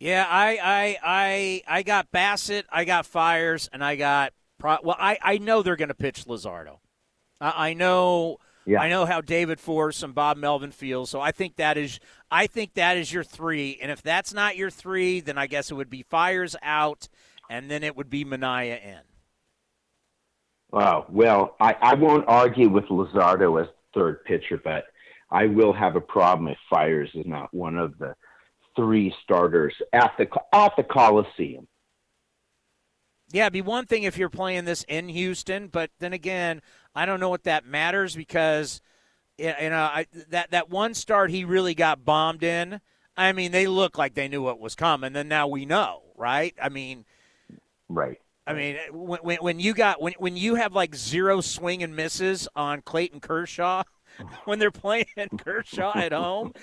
Yeah, I, I, I, I got Bassitt, I got Fiers, and I got. Pro- well, I, I know they're going to pitch Luzardo. I, I know. Yeah. I know how David Forst and Bob Melvin feel, so I think that is I think that is your three. And if that's not your three, then I guess it would be Fiers out, and then it would be Manaea in. Wow. Well, I, I won't argue with Luzardo as third pitcher, but I will have a problem if Fiers is not one of the three starters at the at the Coliseum. Yeah, it'd be one thing if you're playing this in Houston, but then again, I don't know what that matters because you know I, that that one start he really got bombed in. I mean, they look like they knew what was coming. Then now we know, right? I mean, right. I mean, when, when, when you got when when you have like zero swing and misses on Clayton Kershaw. When they're playing Kershaw at home,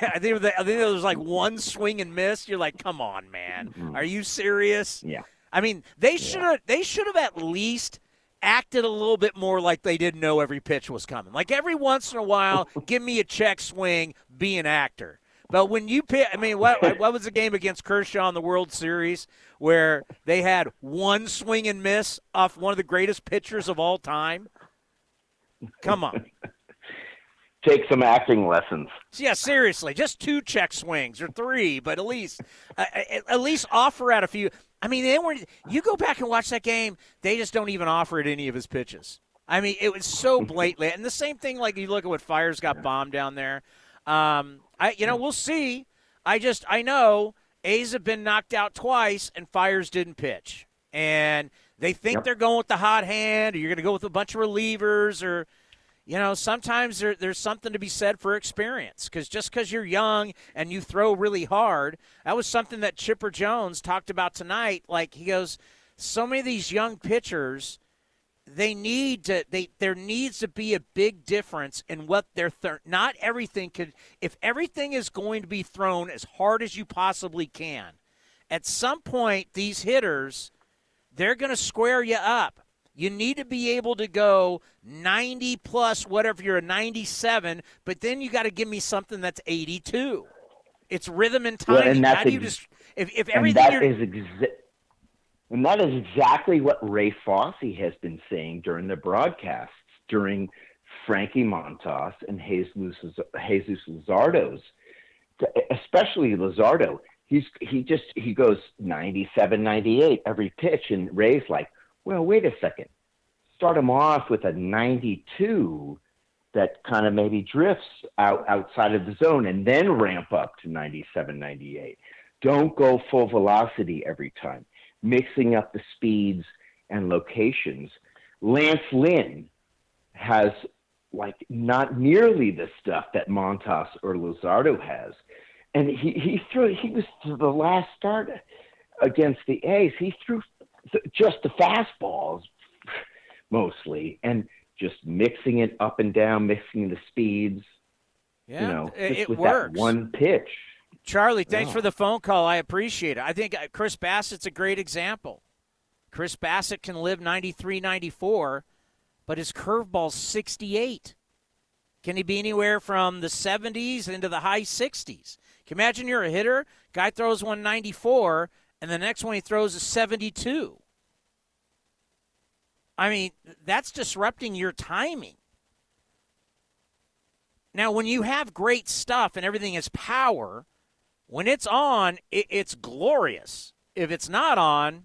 I think I think there was like one swing and miss. You're like, come on, man, mm-hmm. are you serious? Yeah. I mean, they should have they should have at least acted a little bit more like they didn't know every pitch was coming. Like every once in a while, give me a check swing, be an actor. But when you pick, I mean, what what was the game against Kershaw in the World Series where they had one swing and miss off one of the greatest pitchers of all time? Come on. Take some acting lessons. Yeah, seriously, just two check swings or three, but at least uh, at least offer out a few. I mean, they weren't. You go back and watch that game; they just don't even offer at any of his pitches. I mean, it was so blatantly, and the same thing. Like you look at what Fiers got bombed down there. Um, I, you know, we'll see. I just, I know A's have been knocked out twice, and Fiers didn't pitch, and they think Yep. they're going with the hot hand, or you're going to go with a bunch of relievers, or you know, sometimes there, there's something to be said for experience because just because you're young and you throw really hard, that was something that Chipper Jones talked about tonight. Like he goes, so many of these young pitchers, they need to. They there needs to be a big difference in what they're. Th- not everything could. If everything is going to be thrown as hard as you possibly can, at some point these hitters, they're going to square you up. You need to be able to go 90 plus, whatever you're a 97, but then you got to give me something that's 82. It's rhythm and Well, timing. and that's How do you just if, if and everything that you're is exa- and that is exactly what Ray Fosse has been saying during the broadcasts during Frankie Montas and Jesus Jesus Luzardo's, especially Luzardo. He's he just he goes 97, 98 every pitch, and Ray's like, well, wait a second, start him off with a 92 that kind of maybe drifts out outside of the zone and then ramp up to 97 98 don't go full velocity every time. Mixing up the speeds and locations. Lance lynn has like not nearly the stuff that montas or Luzardo has. And he he threw he was the last start against the a's. He threw th- just the fastballs mostly, and just mixing it up and down, mixing the speeds. Yeah, you know, it, just it with works. that one pitch. Charlie, thanks Yeah. for the phone call. I appreciate it. I think uh, Chris Bassitt's a great example. Chris Bassitt can live 93, 94, but his curveball's 68. Can he be anywhere from the 70s into the high 60s? Can you imagine you're a hitter, guy throws 194, and the next one he throws is 72. I mean, that's disrupting your timing. Now, when you have great stuff and everything is power, when it's on, it, it's glorious. If it's not on,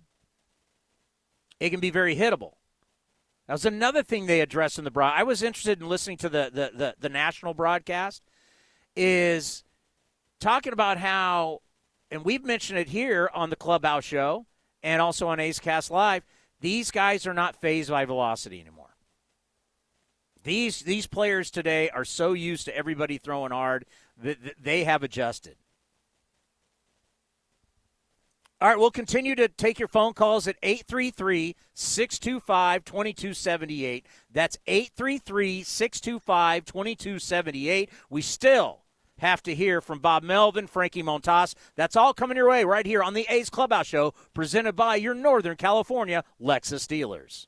it can be very hittable. That was another thing they addressed in the broad. I was interested in listening to the, the, the, the national broadcast, is talking about how, and we've mentioned it here on the Clubhouse Show and also on A's Cast Live, these guys are not phased by velocity anymore. These these players today are so used to everybody throwing hard that they have adjusted. All right, we'll continue to take your phone calls at 833 625 2278. That's 833 625 2278. We still have to hear from Bob Melvin, Frankie Montas. That's all coming your way right here on the A's Clubhouse Show, presented by your Northern California Lexus dealers.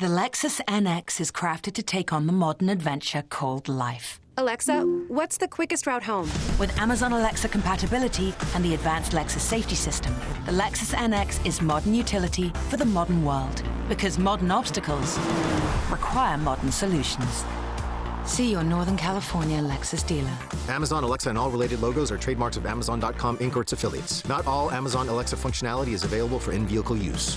The Lexus NX is crafted to take on the modern adventure called life. Alexa, what's the quickest route home? With Amazon Alexa compatibility and the advanced Lexus safety system, the Lexus NX is modern utility for the modern world. Because modern obstacles require modern solutions. See your Northern California Lexus dealer. Amazon Alexa and all related logos are trademarks of Amazon.com Inc. or its affiliates. Not all Amazon Alexa functionality is available for in vehicle use.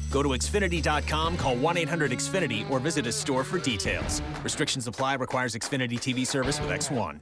Go to Xfinity.com, call 1 800 Xfinity, or visit a store for details. Restrictions apply, requires Xfinity TV service with X1.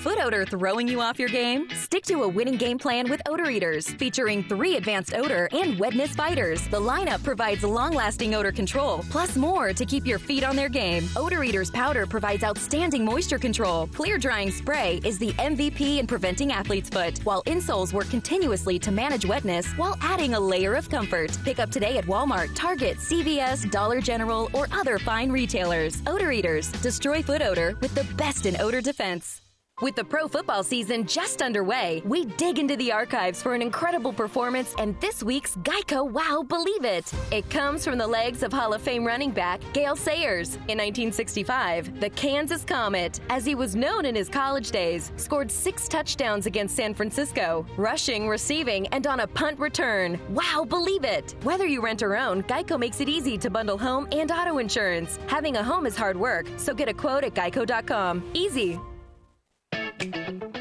Foot odor throwing you off your game? Stick to a winning game plan with Odor Eaters, featuring three advanced odor and wetness fighters. The lineup provides long lasting odor control, plus more to keep your feet on their game. Odor Eaters powder provides outstanding moisture control. Clear drying spray is the MVP in preventing athlete's foot, while insoles work continuously to manage wetness while adding a layer of comfort. Pick up today at Walmart, Target, CVS, Dollar General, or other fine retailers. Odor Eaters destroy foot odor with the best in odor defense. With the pro football season just underway, we dig into the archives for an incredible performance and this week's Geico Wow Believe It. It comes from the legs of Hall of Fame running back Gale Sayers. In 1965, the Kansas Comet, as he was known in his college days, scored six touchdowns against San Francisco, rushing, receiving, and on a punt return. Wow Believe It. Whether you rent or own, Geico makes it easy to bundle home and auto insurance. Having a home is hard work, so get a quote at geico.com. Easy.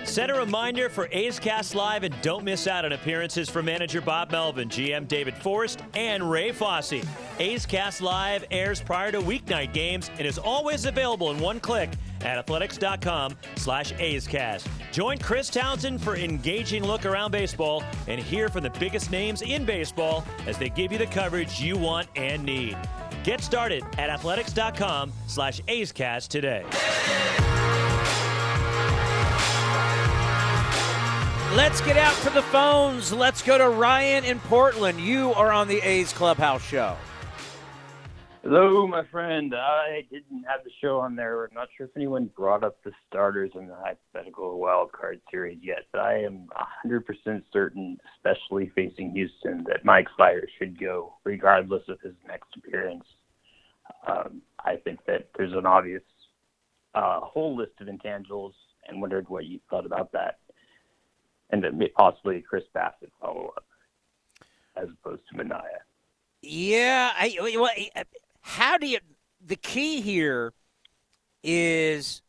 Set a reminder for A's Cast Live and don't miss out on appearances from manager Bob Melvin, GM David Forst, and Ray Fosse. A's Cast Live airs prior to weeknight games and is always available in one click at athletics.com slash A'scast. Join Chris Townsend for engaging look around baseball and hear from the biggest names in baseball as they give you the coverage you want and need. Get started at athletics.com slash A'scast today. Let's get out to the phones. Let's go to Ryan in Portland. You are on the A's Clubhouse Show. Hello, my friend. I didn't have the show on there. I'm not sure if anyone brought up the starters in the hypothetical wild card series yet, but I am 100% certain, especially facing Houston, that Mike Fiers should go regardless of his next appearance. Um, I think that there's an obvious uh, whole list of intangibles and wondered what you thought about that. And then possibly Chris Bassitt follow up as opposed to Manaea. Yeah, I, well, how do you? The key here is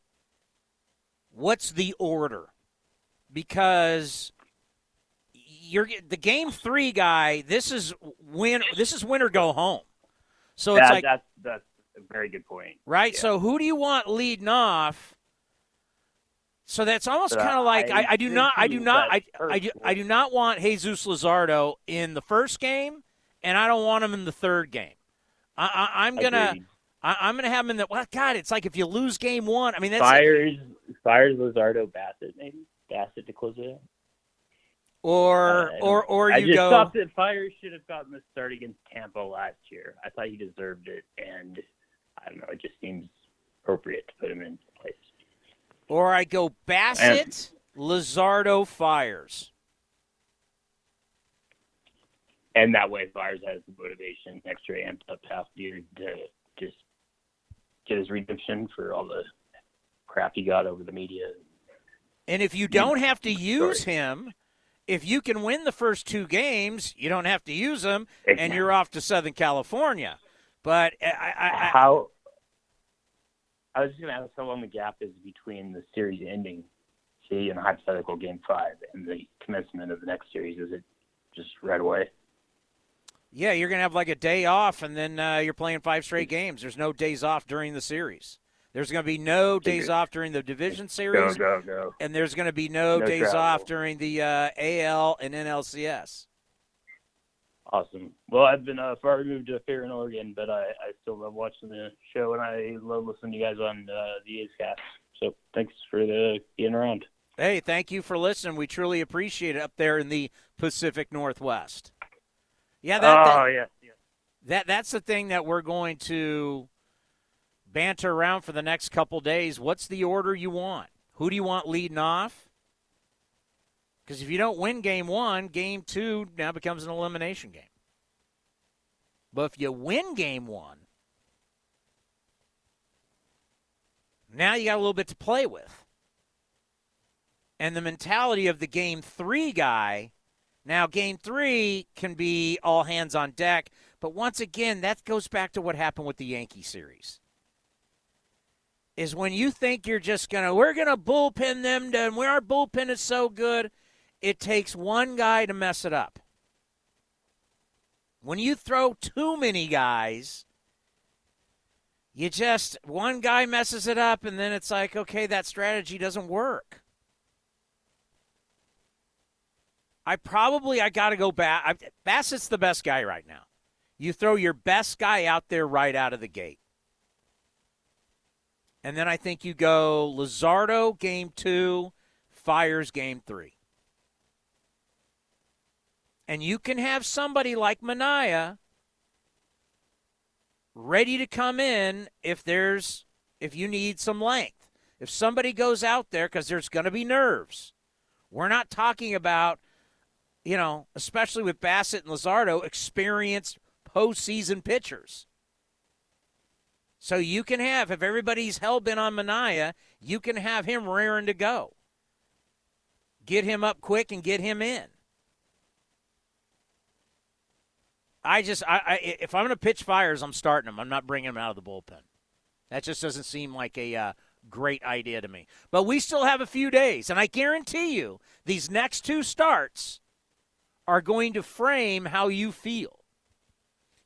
what's the order? Because you're the game three guy. This is win. This is win or go home. So it's like that's that's a very good point. right. Yeah. So who do you want leading off? So that's almost kind of like I, I do not I do not I, I, do, I do not want Jesus Luzardo in the first game, and I don't want him in the third game. I, I, I'm gonna. I, I'm gonna have him in the. Well, God, it's like if you lose game one. I mean, that's Fiers, Fiers, Luzardo, Bassitt, maybe Bassitt to close it out. or don't- or or I just go. thought that Fiers should have gotten the start against Tampa last year. I thought he deserved it, and I don't know. It just seems appropriate to put him in. Or I go Bassitt, Luzardo, Fiers. And that way, Fiers has the motivation extra amped up half year to just get his redemption for all the crap he got over the media. And if you don't have to use him, if you can win the first two games, you don't have to use him, and you're off to Southern California. But eh, I, I, I, How? I was just going to ask how long the gap is between the series ending, see, in a hypothetical game five, and the commencement of the next series. Is it just right away? yeah, you're gonna have like a day off, and then uh, you're playing five straight games. There's no days off during the series. There's going to be no days off during the division series, go, go. and there's going to be no, No days travel. off during the uh, AL and NLCS. Awesome. Well, I've been uh, far removed to Fair in Oregon, but I, I still love watching the show, and I love listening to you guys on uh, the A's cast. So thanks for the being around. Hey, thank you for listening. We truly appreciate it up there in the Pacific Northwest. Yeah, that, that- oh, yeah. that that's the thing that we're going to banter around for the next couple days. What's the order you want? Who do you want leading off? Because if you don't win game one, game two now becomes an elimination game. But if you win game one, now you got a little bit to play with. And the mentality of the game three guy now, game three can be all hands on deck, but once again, that goes back to what happened with the Yankee series. Is when you think you're just gonna, we're gonna bullpen them, and where our bullpen is so good, it takes one guy to mess it up. When you throw too many guys, you just one guy messes it up, and then it's like, okay, that strategy doesn't work. I probably I got to go back. Bassitt's the best guy right now. You throw your best guy out there right out of the gate, and then I think you go Luzardo game two, Fiers game three, and you can have somebody like Manaea ready to come in if there's if you need some length. If somebody goes out there because there's going to be nerves. We're not talking about you know, especially with Bassitt and Luzardo, experienced postseason pitchers. So you can have, if everybody's hell bent on Manaea, you can have him raring to go. Get him up quick and get him in. I just, I, I if I'm going to pitch Fiers, I'm starting them. I'm not bringing them out of the bullpen. That just doesn't seem like a uh, great idea to me. But we still have a few days, and I guarantee you these next two starts are going to frame how you feel.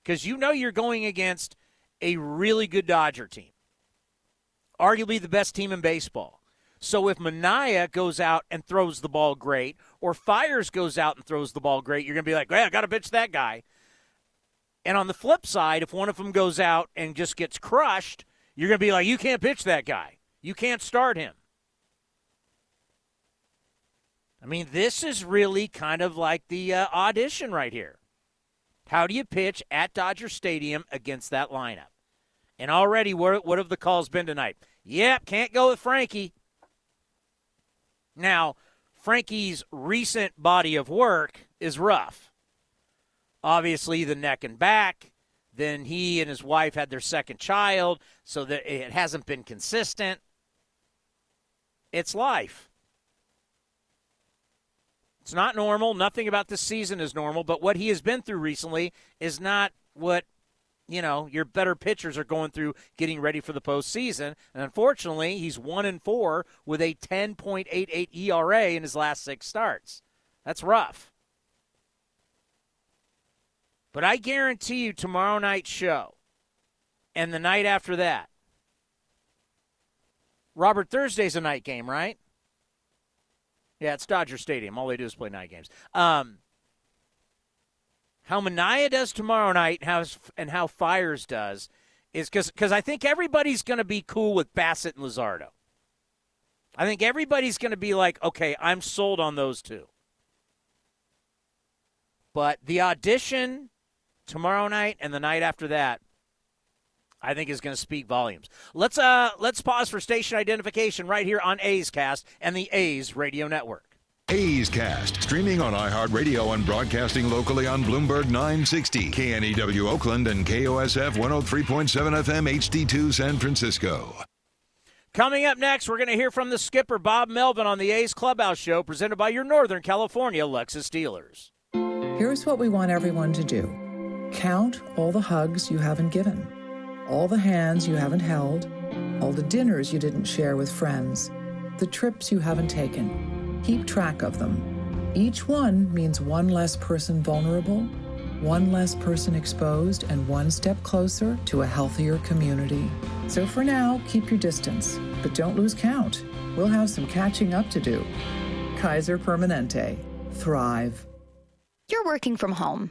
Because you know you're going against a really good Dodger team, arguably the best team in baseball. So if Manaea goes out and throws the ball great, or Fiers goes out and throws the ball great, you're going to be like, hey, I got to pitch that guy. And on the flip side, if one of them goes out and just gets crushed, you're going to be like, you can't pitch that guy. You can't start him. I mean, this is really kind of like the uh, audition right here. How do you pitch at Dodger Stadium against that lineup? And already, what, what have the calls been tonight? Yep, can't go with Frankie. Now, Frankie's recent body of work is rough. Obviously, the neck and back. Then he and his wife had their second child, so that it hasn't been consistent. It's life. It's not normal. Nothing about this season is normal, but what he has been through recently is not what you know your better pitchers are going through getting ready for the postseason. And unfortunately, he's one and four with a 10.88 ERA in his last six starts. That's rough. But I guarantee you, tomorrow night's show and the night after that, Robert Thursday's a night game, right? Yeah, it's Dodger Stadium. All they do is play night games. Um, how Manaea does tomorrow night and how, and how Fiers does is because I think everybody's going to be cool with Bassitt and Luzardo. I think everybody's going to be like, okay, I'm sold on those two. But the audition tomorrow night and the night after that, I think is going to speak volumes. Let's uh let's pause for station identification right here on A's Cast and the A's Radio Network. A's Cast, streaming on iHeartRadio and broadcasting locally on Bloomberg 960, KNEW Oakland, and KOSF 103.7 FM HD2 San Francisco. Coming up next, we're going to hear from the skipper Bob Melvin on the A's Clubhouse Show, presented by your Northern California Lexus dealers. Here's what we want everyone to do count all the hugs you haven't given, all the hands you haven't held, all the dinners you didn't share with friends, the trips you haven't taken. Keep track of them. Each one means one less person vulnerable, one less person exposed, and one step closer to a healthier community. So for now, keep your distance, but don't lose count. We'll have some catching up to do. Kaiser Permanente. Thrive. You're working from home.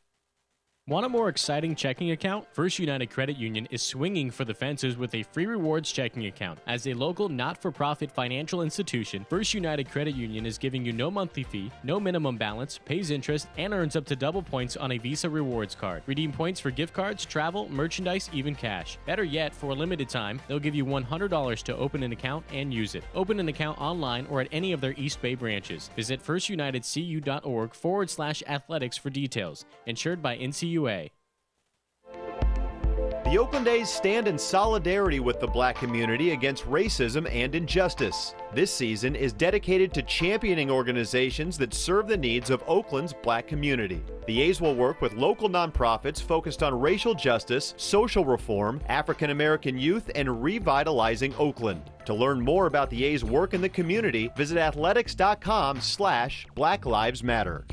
Want a more exciting checking account? First United Credit Union is swinging for the fences with a free rewards checking account. As a local not for profit financial institution, First United Credit Union is giving you no monthly fee, no minimum balance, pays interest, and earns up to double points on a Visa rewards card. Redeem points for gift cards, travel, merchandise, even cash. Better yet, for a limited time, they'll give you $100 to open an account and use it. Open an account online or at any of their East Bay branches. Visit firstunitedcu.org forward slash athletics for details. Insured by The Oakland A's stand in solidarity with the black community against racism and injustice. This season is dedicated to championing organizations that serve the needs of Oakland's black community. The A's will work with local nonprofits focused on racial justice, social reform, African American youth, and revitalizing Oakland. To learn more about the A's work in the community, visit athletics.com slash Black Lives Matter.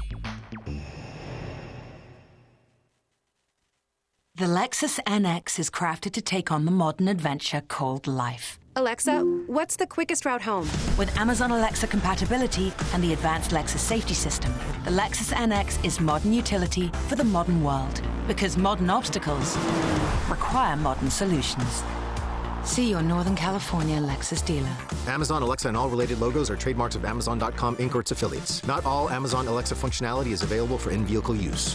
The Lexus NX is crafted to take on the modern adventure called life. Alexa, what's the quickest route home? With Amazon Alexa compatibility and the advanced Lexus safety system, the Lexus NX is modern utility for the modern world. Because modern obstacles require modern solutions. See your Northern California Lexus dealer. Amazon Alexa and all related logos are trademarks of Amazon.com Inc. or its affiliates. Not all Amazon Alexa functionality is available for in vehicle use.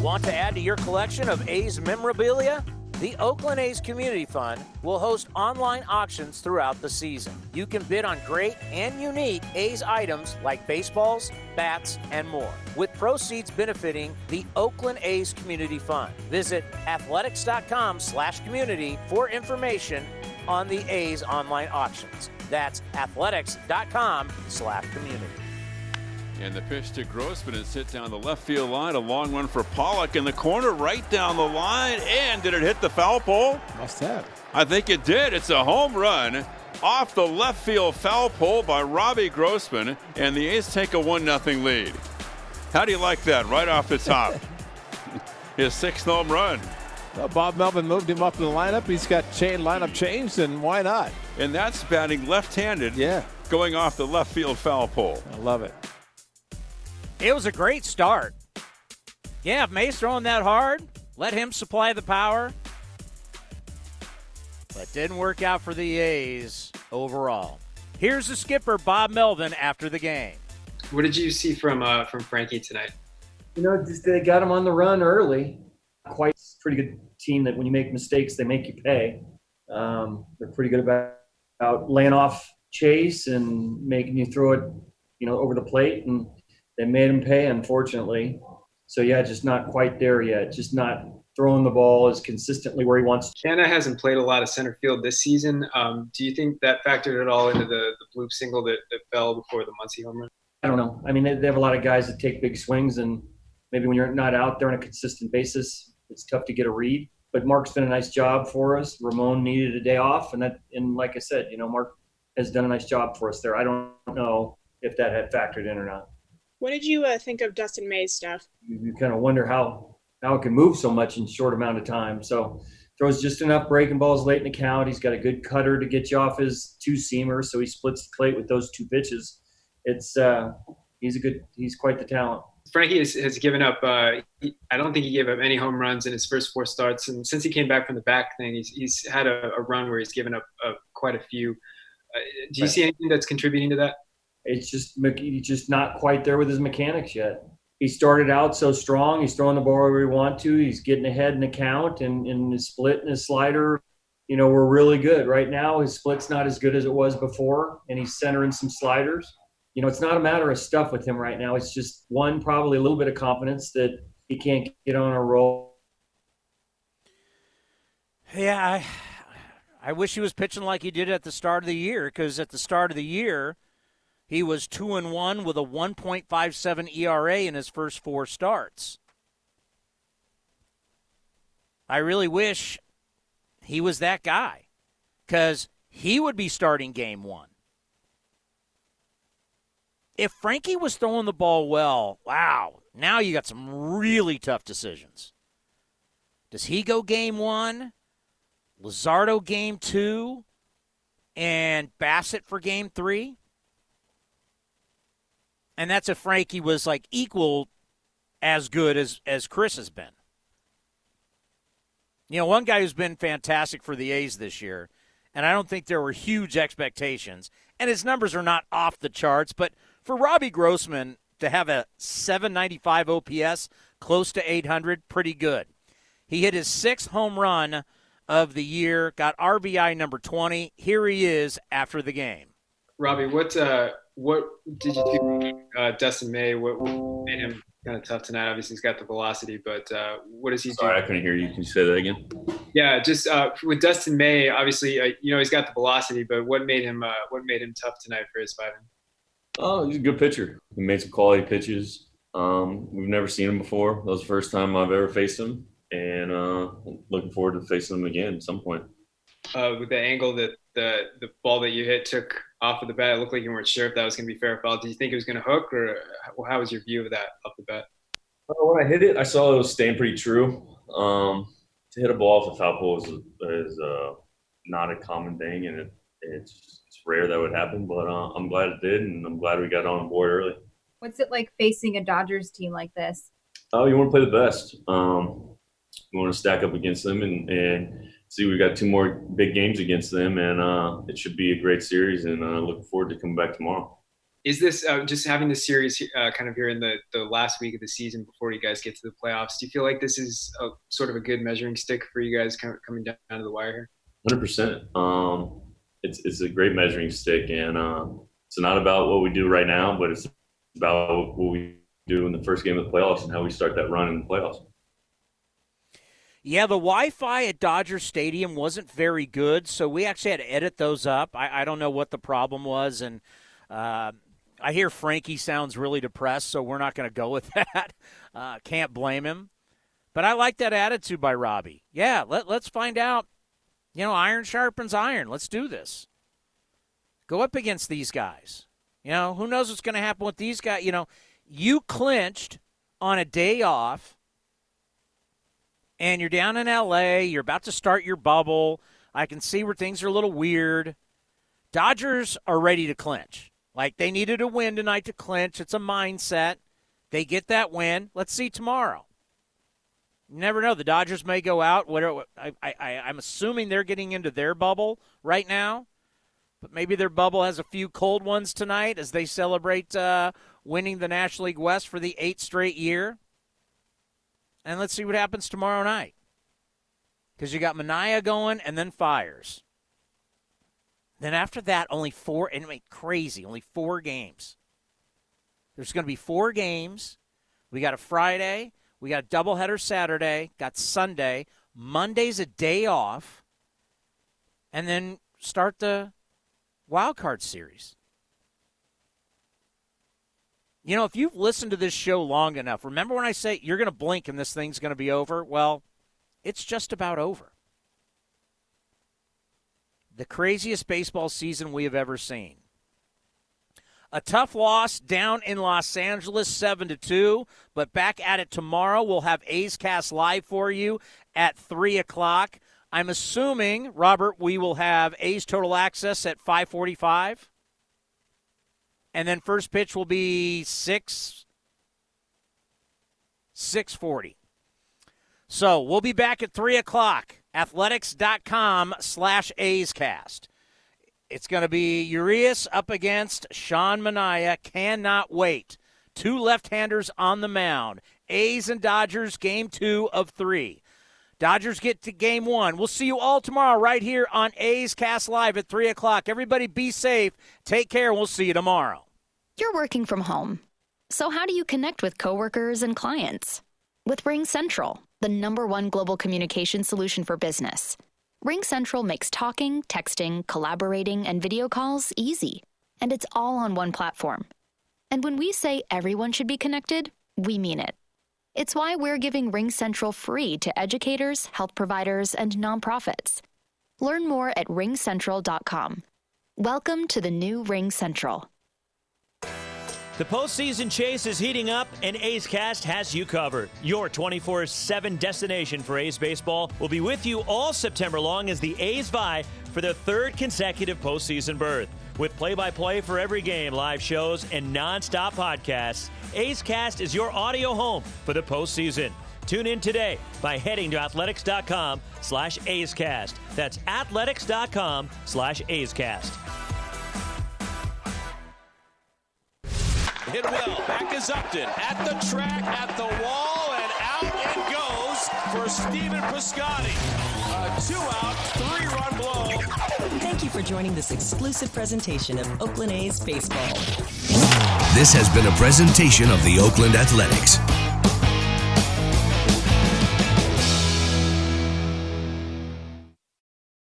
Want to add to your collection of A's memorabilia? The Oakland A's Community Fund will host online auctions throughout the season. You can bid on great and unique A's items like baseballs, bats, and more, with proceeds benefiting the Oakland A's Community Fund. Visit athletics.com/community for information on the A's online auctions. That's athletics.com/community. And the pitch to Grossman is hit down the left field line. A long one for Pollock in the corner, right down the line. And did it hit the foul pole? Must have. I think it did. It's a home run off the left field foul pole by Robbie Grossman. And the A's take a 1 0 lead. How do you like that right off the top? His sixth home run. Well, Bob Melvin moved him up in the lineup. He's got chain lineup changed, and why not? And that's batting left handed. Yeah. Going off the left field foul pole. I love it. It was a great start. Yeah, if May's throwing that hard, let him supply the power. But didn't work out for the A's overall. Here's the skipper, Bob Melvin, after the game. What did you see from uh, from Frankie tonight? You know, they got him on the run early. Quite pretty good team that when you make mistakes, they make you pay. Um, they're pretty good about, about laying off chase and making you throw it, you know, over the plate, and they made him pay, unfortunately. So yeah, just not quite there yet. Just not throwing the ball as consistently where he wants. To. Canha hasn't played a lot of center field this season. Um, do you think that factored at all into the, the bloop single that, that fell before the Muncy home run? I don't know. I mean, they, they have a lot of guys that take big swings, and maybe when you're not out there on a consistent basis, it's tough to get a read. But Mark's done a nice job for us. Ramon needed a day off, and that, and like I said, you know, Mark has done a nice job for us there. I don't know if that had factored in or not. What did you uh, think of Dustin May's stuff? You, you kind of wonder how how it can move so much in short amount of time. So throws just enough breaking balls late in the count. He's got a good cutter to get you off his two seamer, so he splits the plate with those two pitches. It's uh, he's a good he's quite the talent. Frankie has, has given up. Uh, he, I don't think he gave up any home runs in his first four starts, and since he came back from the back thing, he's he's had a, a run where he's given up uh, quite a few. Uh, do you Right. see anything that's contributing to that? It's just he's just not quite there with his mechanics yet. He started out so strong. He's throwing the ball where he want to. He's getting ahead in the count and, and his split and his slider. You know, we're really good right now. His split's not as good as it was before, and he's centering some sliders. You know, it's not a matter of stuff with him right now. It's just one, probably a little bit of confidence that he can't get on a roll. Yeah, I, I wish he was pitching like he did at the start of the year because at the start of the year, he was 2 and 1 with a 1.57 ERA in his first four starts. I really wish he was that guy because he would be starting game one. If Frankie was throwing the ball well, wow, now you got some really tough decisions. Does he go game one? Luzardo game two? And Bassitt for game three? And that's if Frankie was like equal as good as, as Chris has been. You know, one guy who's been fantastic for the A's this year, and I don't think there were huge expectations, and his numbers are not off the charts, but for Robbie Grossman to have a 795 OPS, close to 800, pretty good. He hit his sixth home run of the year, got RBI number 20. Here he is after the game. Robbie, what uh, what did you do, uh, Dustin May? What, what made him kind of tough tonight. Obviously, he's got the velocity, but uh, what does he Sorry, do? I couldn't hear you. Can you say that again? Yeah, just uh, with Dustin May, obviously, uh, you know, he's got the velocity, but what made him uh, what made him tough tonight for his five? Oh, he's a good pitcher. He made some quality pitches. Um, we've never seen him before. That was the first time I've ever faced him, and uh, looking forward to facing him again at some point. Uh, with the angle that the the ball that you hit took off of the bat, it looked like you weren't sure if that was going to be fair or foul. Did you think it was going to hook, or how was your view of that off the bat? Uh, when I hit it, I saw it was staying pretty true. Um, to hit a ball off the foul pole is, is uh, not a common thing, and it, it's, it's rare that would happen. But uh, I'm glad it did, and I'm glad we got on board early. What's it like facing a Dodgers team like this? Oh, you want to play the best. Um, you want to stack up against them and, and see we got two more big games against them, and uh, it should be a great series. And uh, looking forward to coming back tomorrow. Is this uh, just having the series uh, kind of here in the, the last week of the season before you guys get to the playoffs? Do you feel like this is a, sort of a good measuring stick for you guys kind of coming down to the wire here? Hundred percent. Um, it's it's a great measuring stick, and uh, it's not about what we do right now, but it's about what we do in the first game of the playoffs and how we start that run in the playoffs. Yeah, the Wi-Fi at Dodger Stadium wasn't very good, so we actually had to edit those up. I, I don't know what the problem was, and uh, I hear Frankie sounds really depressed, so we're not going to go with that. Uh, can't blame him, but I like that attitude by Robbie. Yeah, let, let's find out. You know, iron sharpens iron. Let's do this. Go up against these guys. You know, who knows what's going to happen with these guys? You know, you clinched on a day off and you're down in LA, you're about to start your bubble. I can see where things are a little weird. Dodgers are ready to clinch. Like they needed a win tonight to clinch. It's a mindset. They get that win. Let's see tomorrow. You never know. The Dodgers may go out. What I, I, I'm assuming they're getting into their bubble right now, but maybe their bubble has a few cold ones tonight as they celebrate uh, winning the National League West for the eighth straight year. And let's see what happens tomorrow night. Because you got Manaea going and then Fiers. Then after that, only four, and wait, crazy, only four games. There's going to be four games. We got a Friday, we got a doubleheader Saturday, got Sunday. Monday's a day off, and then start the wild card series. You know, if you've listened to this show long enough, remember when I say you're going to blink and this thing's going to be over? Well, it's just about over. The craziest baseball season we have ever seen. A tough loss down in Los Angeles, 7 to 2, but back at it tomorrow. We'll have A's Cast live for you at 3 o'clock. I'm assuming, Robert, we will have A's Total Access at 545 and then first pitch will be six six forty. So we'll be back at three o'clock. Athletics.com slash A's cast. It's going to be Urias up against Sean Manaea. Cannot wait. Two left-handers on the mound. A's and Dodgers, game two of three. Dodgers get to game one. We'll see you all tomorrow right here on A's Cast Live at 3 o'clock. Everybody be safe. Take care. We'll see you tomorrow. You're working from home. So, how do you connect with coworkers and clients? With RingCentral, the number one global communication solution for business. RingCentral makes talking, texting, collaborating, and video calls easy. And it's all on one platform. And when we say everyone should be connected, we mean it. It's why we're giving RingCentral free to educators, health providers, and nonprofits. Learn more at ringcentral.com. Welcome to the new RingCentral. The postseason chase is heating up, and A's Cast has you covered. Your 24 7 destination for A's baseball will be with you all September long as the A's vie for their third consecutive postseason berth. With play by play for every game, live shows, and non-stop podcasts, A's Cast is your audio home for the postseason. Tune in today by heading to athletics.com slash A's Cast. That's athletics.com slash A's. Hit well. Back is Upton. At the track, at the wall, and out it goes for Stephen Piscotty. A two out, three run blow. Thank you for joining this exclusive presentation of Oakland A's Baseball. This has been a presentation of the Oakland Athletics.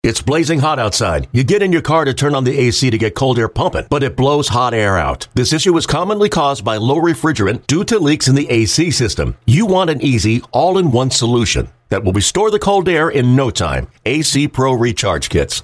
It's blazing hot outside. You get in your car to turn on the AC to get cold air pumping, but it blows hot air out. This issue is commonly caused by low refrigerant due to leaks in the AC system. You want an easy, all in one solution that will restore the cold air in no time. AC Pro Recharge Kits.